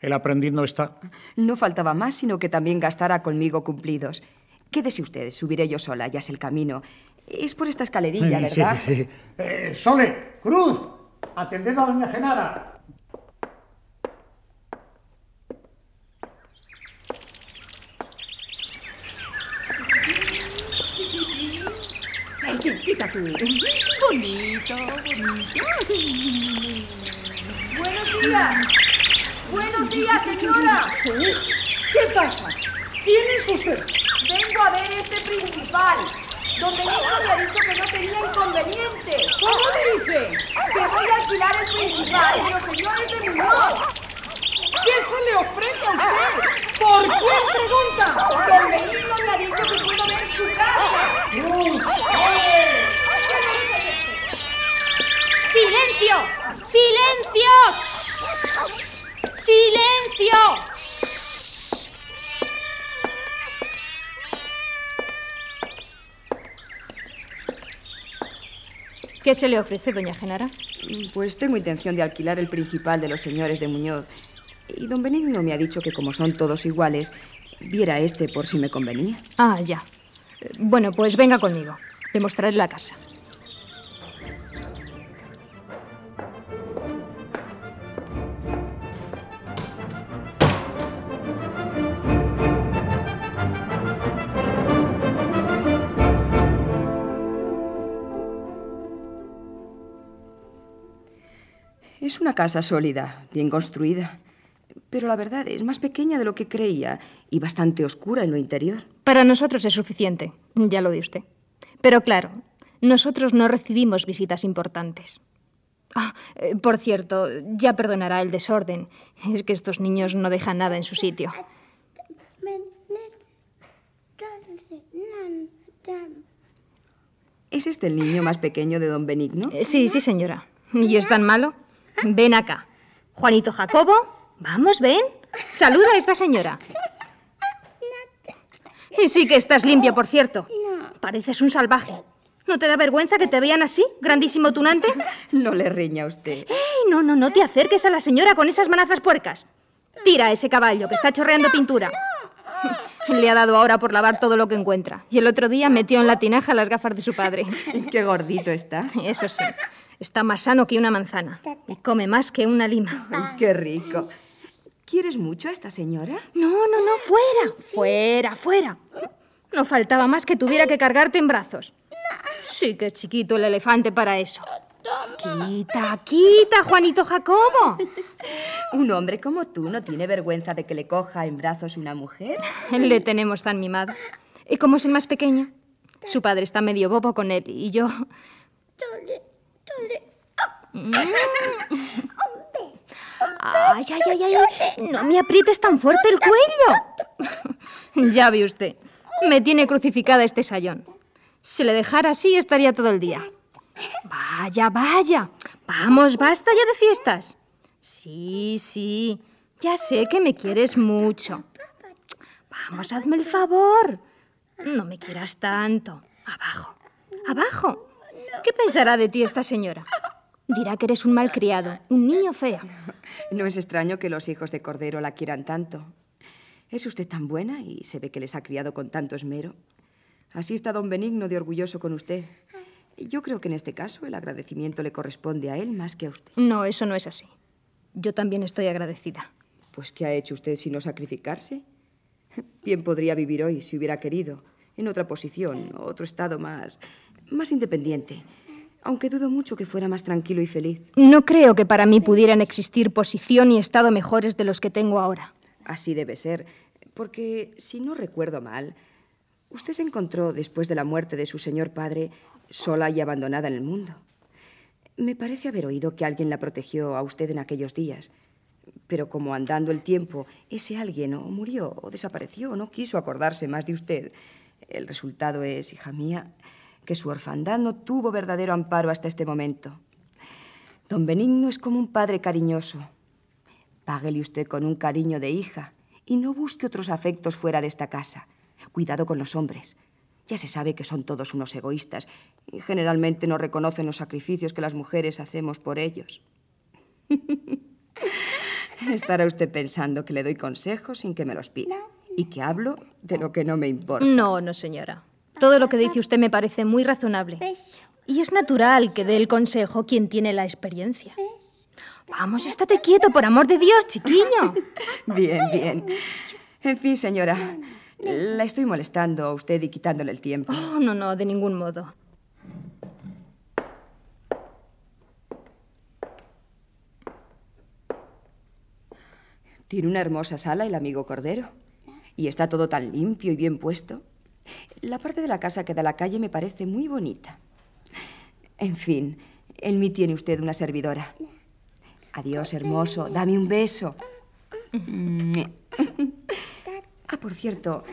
Speaker 6: El aprendiz no está.
Speaker 2: No faltaba más, sino que también gastara conmigo cumplidos. Quédese usted, subiré yo sola, ya es el camino. Es por esta escalerilla,
Speaker 6: Sí,
Speaker 2: ¿verdad?
Speaker 6: sí, sí. Eh, Sole, Cruz, atended a doña Genara.
Speaker 16: Ay, qué- quita tú. Bonito, bonito.
Speaker 12: Buenos días. Buenos días, señora.
Speaker 5: ¿Qué pasa? ¿Quién es usted?
Speaker 12: Vengo a ver este principal. Don Benito me ha dicho que no tenía inconveniente.
Speaker 5: ¿Cómo dice?
Speaker 12: Que voy a alquilar el principal de los señores de Muñoz.
Speaker 5: ¿Qué se le ofrece a usted? ¿Por quién pregunta?
Speaker 12: Don Benito me ha dicho
Speaker 7: ¿Qué se le ofrece, doña Genara?
Speaker 2: Pues tengo intención de alquilar el principal de los señores de Muñoz. Y don Benigno me ha dicho que como son todos iguales, viera este por si me convenía.
Speaker 7: Ah, ya. Bueno, pues venga conmigo. Le mostraré la casa.
Speaker 2: Es una casa sólida, bien construida. Pero la verdad es más pequeña de lo que creía y bastante oscura en lo interior.
Speaker 7: Para nosotros es suficiente, ya lo ve usted. Pero claro, nosotros no recibimos visitas importantes. Ah, eh, por cierto, ya perdonará el desorden. Es que estos niños no dejan nada en su sitio.
Speaker 2: ¿Es este el niño más pequeño de don Benigno?
Speaker 7: Sí, sí, señora. ¿Y es tan malo? Ven acá. Juanito Jacobo, Vamos, ven. Saluda a esta señora. Y sí que estás limpia, por cierto. Pareces un salvaje. ¿No te da vergüenza que te vean así, grandísimo tunante?
Speaker 2: No le riña usted.
Speaker 7: ¡Ey, no, no, no te acerques a la señora con esas manazas puercas! Tira a ese caballo que está chorreando pintura. Le ha dado ahora por lavar todo lo que encuentra. Y el otro día metió en la tinaja las gafas de su padre.
Speaker 2: Qué gordito está.
Speaker 7: Eso sí. Está más sano que una manzana. Y come más que una lima.
Speaker 2: Ay, qué rico. ¿Quieres mucho a esta señora?
Speaker 7: No, no, no, fuera. Fuera, fuera. No faltaba más que tuviera que cargarte en brazos. Sí que es chiquito el elefante para eso. Quita, quita, Juanito Jacobo.
Speaker 2: Un hombre como tú no tiene vergüenza de que le coja en brazos una mujer.
Speaker 7: Le tenemos tan mimado. Y como es el más pequeño, su padre está medio bobo con él y yo... Mm. Ay, ay, ay, ay, ay. No me aprietes tan fuerte el cuello. ya ve usted. Me tiene crucificada este sayón. Si le dejara así, estaría todo el día. Vaya, vaya. Vamos, basta ya de fiestas. Sí, sí. Ya sé que me quieres mucho. Vamos, hazme el favor. No me quieras tanto. Abajo. Abajo. ¿Qué pensará de ti esta señora? Dirá que eres un malcriado, un niño feo.
Speaker 2: No es extraño que los hijos de Cordero la quieran tanto. Es usted tan buena y se ve que les ha criado con tanto esmero. Así está don Benigno de orgulloso con usted. Yo creo que en este caso el agradecimiento le corresponde a él más que a usted.
Speaker 7: No, eso no es así. Yo también estoy agradecida.
Speaker 2: Pues ¿qué ha hecho usted sino sacrificarse? Bien podría vivir hoy si hubiera querido, en otra posición, otro estado más más independiente. Aunque dudo mucho que fuera más tranquilo y feliz.
Speaker 7: No creo que para mí pudieran existir posición y estado mejores de los que tengo ahora.
Speaker 2: Así debe ser, porque si no recuerdo mal, usted se encontró después de la muerte de su señor padre sola y abandonada en el mundo. Me parece haber oído que alguien la protegió a usted en aquellos días. Pero como andando el tiempo, ese alguien o murió o desapareció o no quiso acordarse más de usted, el resultado es, hija mía, que su orfandad no tuvo verdadero amparo hasta este momento. Don Benigno es como un padre cariñoso. Páguele usted con un cariño de hija y no busque otros afectos fuera de esta casa. Cuidado con los hombres. Ya se sabe que son todos unos egoístas y generalmente no reconocen los sacrificios que las mujeres hacemos por ellos. Estará usted pensando que le doy consejos sin que me los pida y que hablo de lo que no me importa.
Speaker 7: No, no, señora. Todo lo que dice usted me parece muy razonable. Y es natural que dé el consejo quien tiene la experiencia. Vamos, estate quieto, por amor de Dios, chiquiño.
Speaker 2: Bien, bien. En fin, señora, la estoy molestando a usted y quitándole el tiempo.
Speaker 7: Oh, no, no, de ningún modo.
Speaker 2: Tiene una hermosa sala el amigo Cordero. Y está todo tan limpio y bien puesto. La parte de la casa que da a la calle me parece muy bonita. En fin, en mí tiene usted una servidora. Adiós, hermoso. Dame un beso. Ah, por cierto,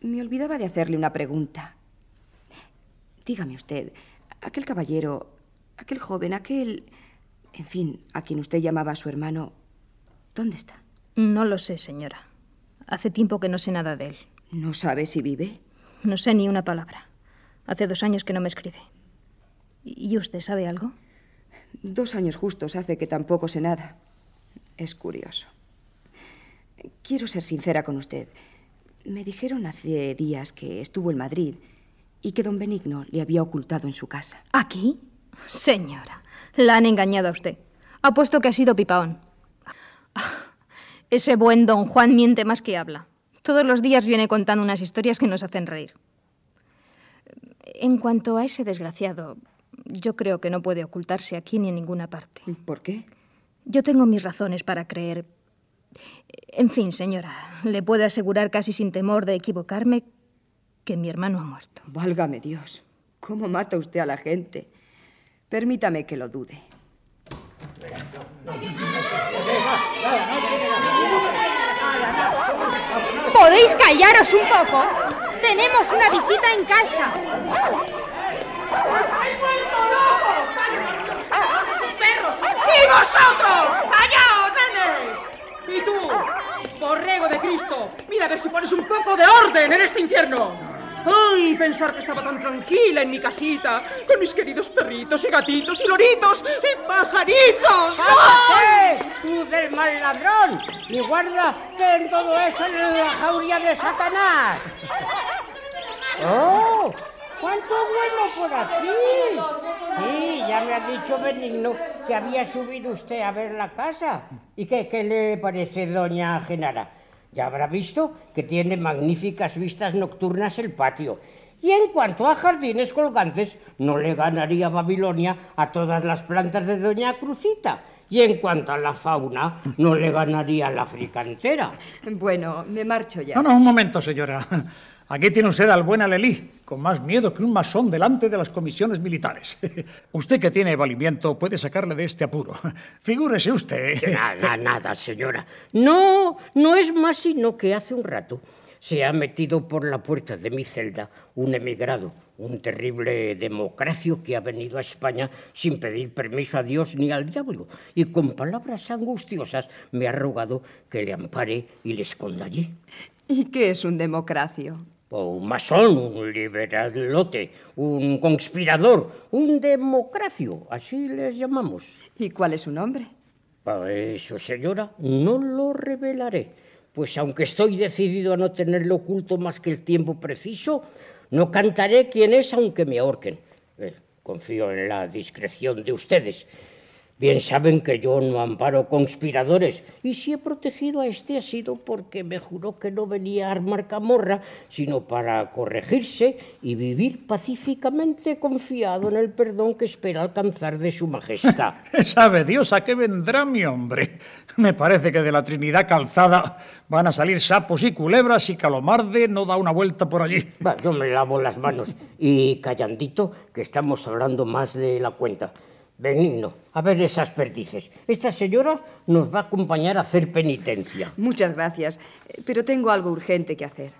Speaker 2: me olvidaba de hacerle una pregunta. Dígame usted, aquel caballero, aquel joven, aquel... En fin, a quien usted llamaba su hermano, ¿dónde está?
Speaker 7: No lo sé, señora. Hace tiempo que no sé nada de él.
Speaker 2: ¿No sabe si vive?
Speaker 7: No sé ni una palabra. Hace dos años que no me escribe. ¿Y usted sabe algo?
Speaker 2: Dos años justos hace que tampoco sé nada. Es curioso. Quiero ser sincera con usted. Me dijeron hace días que estuvo en Madrid y que don Benigno le había ocultado en su casa.
Speaker 7: ¿Aquí? Señora, la han engañado a usted. Apuesto que ha sido pipaón. Ese buen don Juan miente más que habla. Todos los días viene contando unas historias que nos hacen reír. En cuanto a ese desgraciado, yo creo que no puede ocultarse aquí ni en ninguna parte.
Speaker 2: ¿Por qué?
Speaker 7: Yo tengo mis razones para creer. En fin, señora, le puedo asegurar casi sin temor de equivocarme que mi hermano ha muerto.
Speaker 2: Válgame Dios. ¿Cómo mata usted a la gente? Permítame que lo dude.
Speaker 7: ¿Podéis callaros un poco? Tenemos una visita en casa.
Speaker 5: ¡Y vosotros! ¡Callaos, nenes! borrego de Cristo. Mira a ver si pones un poco de orden en este infierno. Ay, pensar que estaba tan tranquila en mi casita, con mis queridos perritos y gatitos y loritos y pajaritos.
Speaker 15: ¡Cállate! ¡Tú del mal ladrón! Y guarda que en todo eso en la jauría de Satanás. ¡Oh! ¿Cuánto bueno por aquí? Sí, ya me ha dicho Benigno que había subido usted a ver la casa. ¿Y qué, qué le parece, doña Genara? Ya habrá visto que tiene magníficas vistas nocturnas el patio. Y en cuanto a jardines colgantes, no le ganaría Babilonia a todas las plantas de Doña Crucita. Y en cuanto a la fauna, no le ganaría la fricantera.
Speaker 2: Bueno, me marcho ya.
Speaker 6: No, no, un momento, señora. Aquí tiene usted al buen Alelí, con más miedo que un masón delante de las comisiones militares. Usted que tiene valimiento puede sacarle de este apuro. Figúrese usted.
Speaker 15: Nada, nada, señora. No, no es más sino que hace un rato se ha metido por la puerta de mi celda un emigrado, un terrible democracio que ha venido a España sin pedir permiso a Dios ni al diablo, y con palabras angustiosas me ha rogado que le ampare y le esconda allí.
Speaker 2: ¿Y qué es un democracio?
Speaker 15: O un masón, un liberalote, un conspirador, un democracio, así les llamamos.
Speaker 2: ¿Y cuál es su nombre?
Speaker 15: Para eso, señora, no lo revelaré, pues aunque estoy decidido a no tenerlo oculto más que el tiempo preciso, no cantaré quién es aunque me ahorquen. Eh, confío en la discreción de ustedes. Bien saben que yo no amparo conspiradores y si he protegido a este ha sido porque me juró que no venía a armar camorra, sino para corregirse y vivir pacíficamente confiado en el perdón que espera alcanzar de su majestad.
Speaker 6: ¿Sabe Dios a qué vendrá mi hombre? Me parece que de la Trinidad calzada van a salir sapos y culebras y Calomarde no da una vuelta por allí.
Speaker 15: Va, yo me lavo las manos y callandito que estamos hablando más de la cuenta. Benigno, a ver esas perdices. Esta señora nos va a acompañar a hacer penitencia.
Speaker 2: Muchas gracias, pero tengo algo urgente que hacer.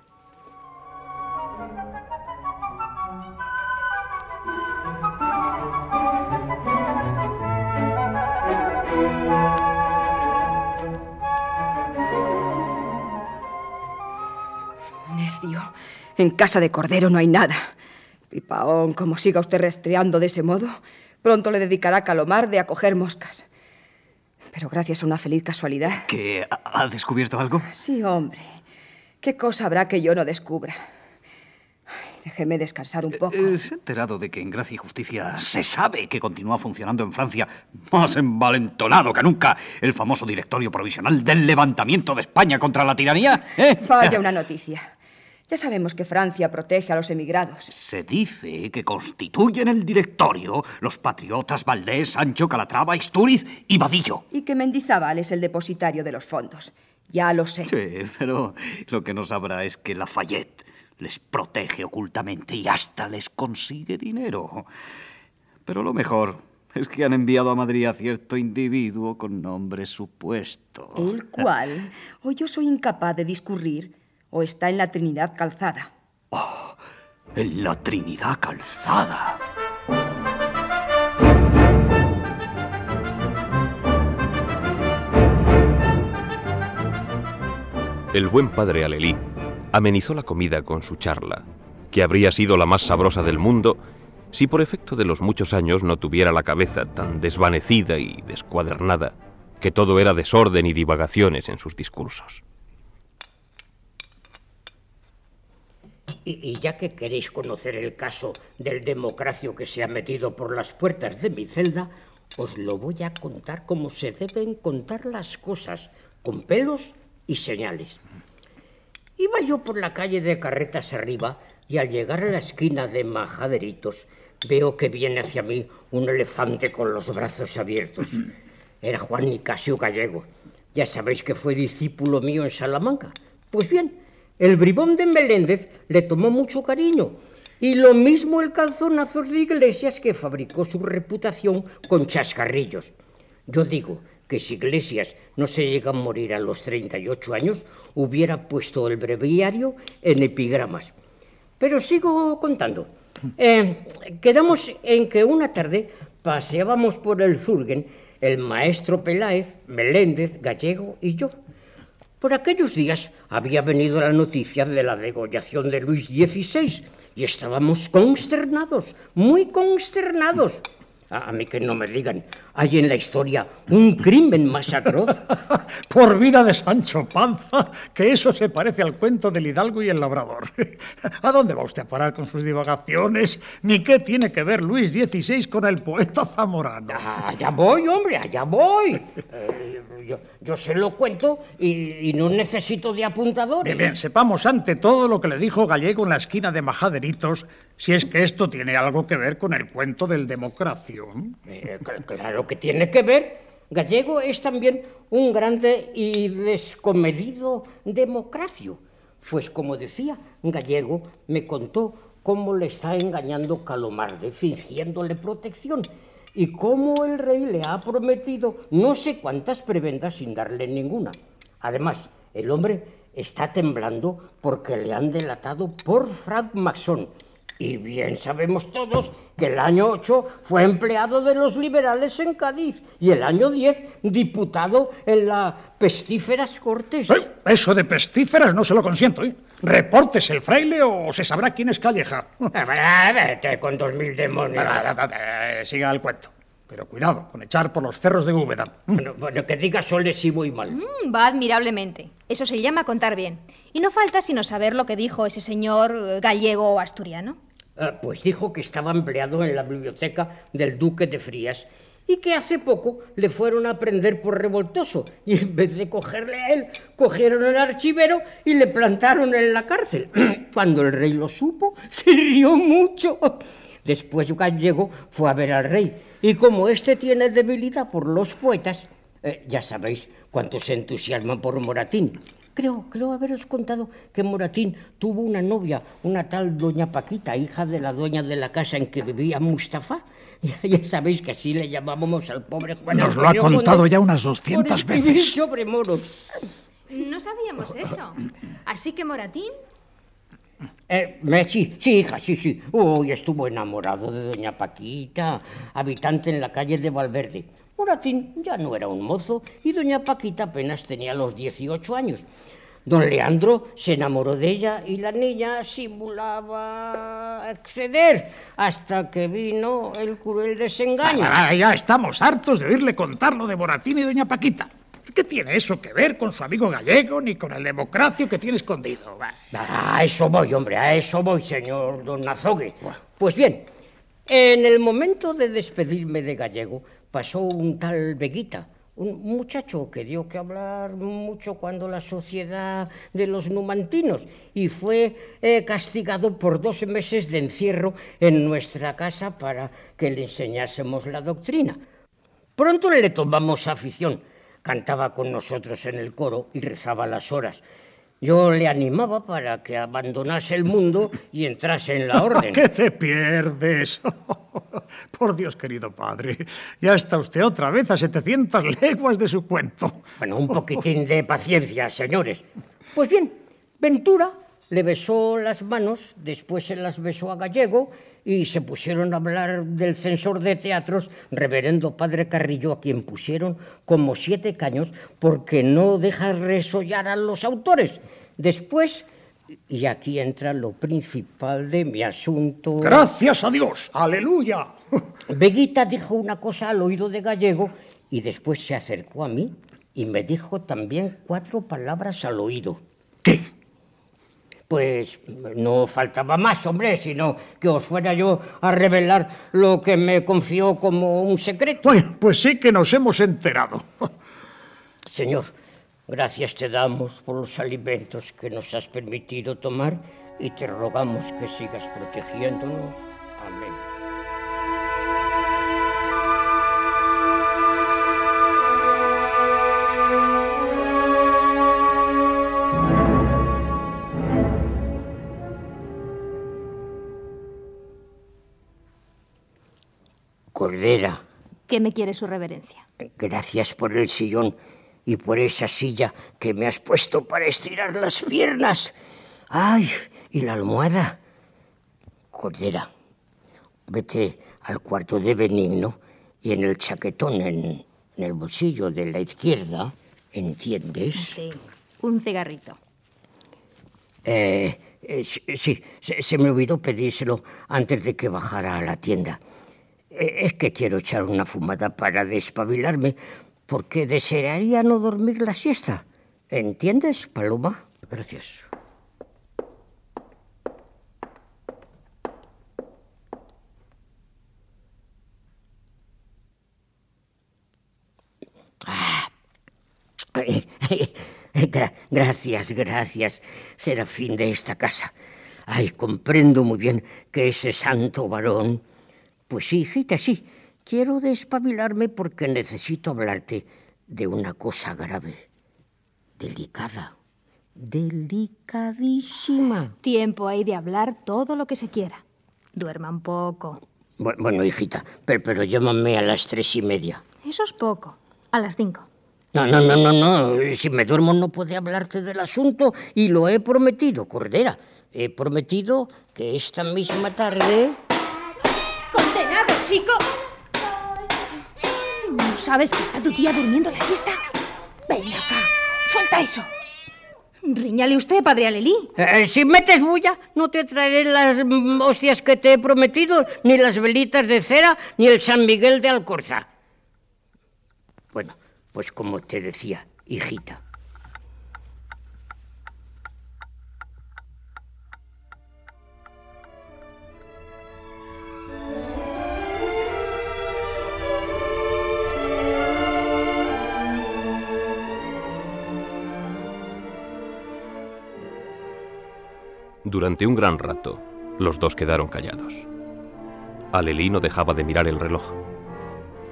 Speaker 2: Necio, en casa de Cordero no hay nada. Pipaón, como siga usted rastreando de ese modo, pronto le dedicará a Calomarde a coger moscas. Pero gracias a una feliz casualidad.
Speaker 8: ¿Que ha descubierto algo?
Speaker 2: Sí, hombre. ¿Qué cosa habrá que yo no descubra? Ay, déjeme descansar un poco.
Speaker 8: Eh, ¿Se ha enterado de que en Gracia y Justicia se sabe que continúa funcionando en Francia más envalentonado que nunca el famoso directorio provisional del levantamiento de España contra la tiranía? ¿Eh?
Speaker 2: Vaya una noticia. Ya sabemos que Francia protege a los emigrados.
Speaker 8: Se dice que constituyen el directorio los patriotas Valdés, Sancho, Calatrava, Istúriz y Vadillo.
Speaker 2: Y que Mendizábal es el depositario de los fondos. Ya lo sé.
Speaker 8: Sí, pero lo que no sabrá es que Lafayette les protege ocultamente y hasta les consigue dinero. Pero lo mejor es que han enviado a Madrid a cierto individuo con nombre supuesto.
Speaker 2: ¿El cual? O yo soy incapaz de discurrir, o está en la Trinidad calzada.
Speaker 8: En la Trinidad calzada.
Speaker 3: El buen padre Alelí amenizó la comida con su charla, que habría sido la más sabrosa del mundo si por efecto de los muchos años no tuviera la cabeza tan desvanecida y descuadernada que todo era desorden y divagaciones en sus discursos.
Speaker 15: Y, ya que queréis conocer el caso del democracio que se ha metido por las puertas de mi celda, os lo voy a contar como se deben contar las cosas, con pelos y señales. Iba yo por la calle de Carretas arriba y al llegar a la esquina de Majaderitos veo que viene hacia mí un elefante con los brazos abiertos. Era Juan Nicasio Gallego. Ya sabéis que fue discípulo mío en Salamanca. Pues bien, el bribón de Meléndez le tomó mucho cariño. Y lo mismo el calzonazos de Iglesias que fabricó su reputación con chascarrillos. Yo digo que si Iglesias no se llega a morir a los 38 años, hubiera puesto el breviario en epigramas. Pero sigo contando. Eh, quedamos en que una tarde paseábamos por el Zurgen el maestro Peláez, Meléndez, Gallego y yo. Por aquellos días había venido la noticia de la degollación de Luis XVI y estábamos consternados, muy consternados. A, a mí que no me digan, hay en la historia un crimen más atroz.
Speaker 6: Por vida de Sancho Panza, que eso se parece al cuento del hidalgo y el labrador. ¿A dónde va usted a parar con sus divagaciones? ¿Ni qué tiene que ver Luis XVI con el poeta zamorano?
Speaker 15: Allá voy, hombre, allá voy. Eh, yo, yo se lo cuento y, y no necesito de apuntadores.
Speaker 6: Bien, bien, sepamos ante todo lo que le dijo Gallego en la esquina de Majaderitos, si es que esto tiene algo que ver con el cuento del democracio.
Speaker 15: Eh, cl- claro que tiene que ver. Gallego es también un grande y descomedido democracio. Pues como decía, Gallego me contó cómo le está engañando Calomarde, fingiéndole protección, y cómo el rey le ha prometido no sé cuántas prebendas sin darle ninguna. Además, el hombre está temblando porque le han delatado por francmasón. Y bien sabemos todos que el año 8 fue empleado de los liberales en Cádiz y el año 10 diputado en la pestíferas Cortes.
Speaker 6: Eso de pestíferas no se lo consiento, ¿eh? Reportes el fraile o se sabrá quién es Calleja.
Speaker 15: Vete con dos mil demonios.
Speaker 6: Eh, Siga el cuento. Pero cuidado con echar por los cerros de Úbeda.
Speaker 15: Bueno, bueno, que diga Sole si voy mal.
Speaker 7: Mm, va admirablemente. Eso se llama contar bien. Y no falta sino saber lo que dijo ese señor gallego o asturiano.
Speaker 15: Ah, pues dijo que estaba empleado en la biblioteca del duque de Frías y que hace poco le fueron a prender por revoltoso y en vez de cogerle a él, cogieron al archivero y le plantaron en la cárcel. Cuando el rey lo supo, se rió mucho. Después Gallego fue a ver al rey y como éste tiene debilidad por los poetas, eh, ya sabéis cuánto se entusiasman por Moratín. Creo, creo haberos contado que Moratín tuvo una novia, una tal doña Paquita, hija de la dueña de la casa en que vivía Mustafa. Ya, ya sabéis que así le llamábamos al pobre Juan
Speaker 6: Nos lo ha contado ya unas 200
Speaker 15: por escribir
Speaker 6: veces.
Speaker 15: sobre moros.
Speaker 7: No sabíamos eso. Así que Moratín...
Speaker 15: Eh, sí, sí, hija, sí, sí. Uy, estuvo enamorado de doña Paquita, habitante en la calle de Valverde. Moratín ya no era un mozo y doña Paquita apenas tenía los 18 años. Don Leandro se enamoró de ella y la niña simulaba acceder hasta que vino el cruel desengaño.
Speaker 6: Ah, ya estamos hartos de oírle contar lo de Moratín y doña Paquita. ¿Qué tiene eso que ver con su amigo gallego ni con el democracio que tiene escondido? Bah.
Speaker 15: A eso voy, hombre, a eso voy, señor don Azogue. Pues bien, en el momento de despedirme de Gallego, pasó un tal Veguita, un muchacho que dio que hablar mucho cuando la sociedad de los numantinos y fue eh, castigado por dos meses de encierro en nuestra casa para que le enseñásemos la doctrina. Pronto le tomamos afición. Cantaba con nosotros en el coro y rezaba las horas. Yo le animaba para que abandonase el mundo y entrase en la orden.
Speaker 6: ¿Qué te pierdes? Por Dios, querido padre, ya está usted otra vez a 700 leguas de su cuento.
Speaker 15: Bueno, un poquitín de paciencia, señores. Pues bien, Ventura le besó las manos, después se las besó a Gallego y se pusieron a hablar del censor de teatros, reverendo padre Carrillo, a quien pusieron como siete caños porque no deja resollar a los autores. Después, y aquí entra lo principal de mi asunto.
Speaker 6: Gracias a Dios, aleluya.
Speaker 15: Veguita dijo una cosa al oído de Gallego y después se acercó a mí y me dijo también cuatro palabras al oído.
Speaker 6: ¿Qué?
Speaker 15: Pues no faltaba más, hombre, sino que os fuera yo a revelar lo que me confió como un secreto.
Speaker 6: Pues sí que nos hemos enterado.
Speaker 15: Señor, gracias te damos por los alimentos que nos has permitido tomar y te rogamos que sigas protegiéndonos. Amén. Cordera,
Speaker 7: ¿Qué me quiere su reverencia?
Speaker 15: gracias por el sillón y por esa silla que me has puesto para estirar las piernas. ¡Ay! ¿Y la almohada? Cordera, vete al cuarto de Benigno y en el chaquetón, en, en el bolsillo de la izquierda, ¿entiendes?
Speaker 7: Sí. Un cigarrito.
Speaker 15: Eh, eh, sí, se me olvidó pedírselo antes de que bajara a la tienda. Eh, Es que quiero echar una fumada para despabilarme, porque desearía no dormir la siesta. ¿Entiendes, Paloma? Gracias. Gra- gracias, gracias, Serafín de esta casa. Ay, comprendo muy bien que ese santo varón. Pues sí, hijita, sí. Quiero despabilarme porque necesito hablarte de una cosa grave, delicada, delicadísima.
Speaker 7: Tiempo hay de hablar todo lo que se quiera. Duerma un poco.
Speaker 15: Bu- Bueno, hijita, pero, pero llámame a las tres y media.
Speaker 7: Eso es poco. A las cinco.
Speaker 15: No, no, no, no, no. Si me duermo no puede hablarte del asunto y lo he prometido, Cordera. He prometido que esta misma tarde...
Speaker 7: ¡Condenado, chico! ¿No sabes que está tu tía durmiendo la siesta? Ven acá. Suelta eso. Riñale usted, padre Alelí.
Speaker 15: Eh, si metes bulla, no te traeré las mm, hostias que te he prometido, ni las velitas de cera, ni el San Miguel de Alcorza. Bueno, pues como te decía, hijita.
Speaker 3: Durante un gran rato, los dos quedaron callados. Alelí no dejaba de mirar el reloj.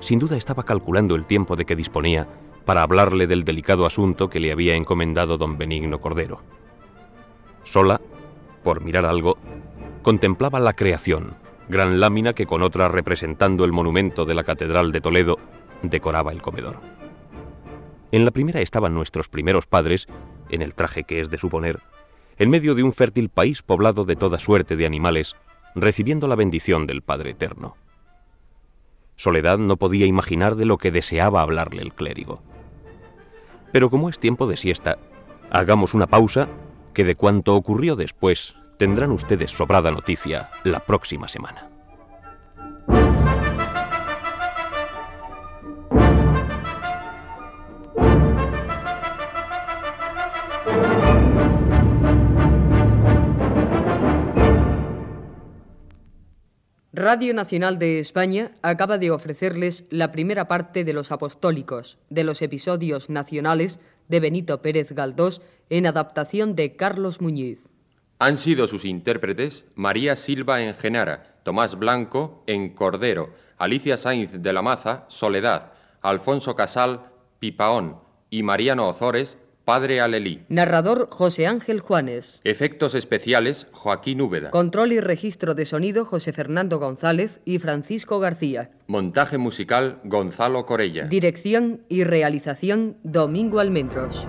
Speaker 3: Sin duda estaba calculando el tiempo de que disponía para hablarle del delicado asunto que le había encomendado don Benigno Cordero. Sola, por mirar algo, contemplaba la creación, gran lámina que con otra representando el monumento de la Catedral de Toledo decoraba el comedor. En la primera estaban nuestros primeros padres, en el traje que es de suponer, en medio de un fértil país poblado de toda suerte de animales, recibiendo la bendición del Padre Eterno. Soledad no podía imaginar de lo que deseaba hablarle el clérigo. Pero como es tiempo de siesta, hagamos una pausa que de cuanto ocurrió después tendrán ustedes sobrada noticia la próxima semana.
Speaker 17: Radio Nacional de España acaba de ofrecerles la primera parte de Los Apostólicos, de los episodios nacionales de Benito Pérez Galdós en adaptación de Carlos Muñiz.
Speaker 1: Han sido sus intérpretes María Silva en Genara, Tomás Blanco en Cordero, Alicia Sainz de la Maza, Soledad, Alfonso Casal, Pipaón y Mariano Ozores, Padre Alelí.
Speaker 17: Narrador José Ángel Juanes.
Speaker 1: Efectos especiales Joaquín Úbeda.
Speaker 17: Control y registro de sonido José Fernando González y Francisco García.
Speaker 1: Montaje musical Gonzalo Corella.
Speaker 17: Dirección y realización Domingo Almendros.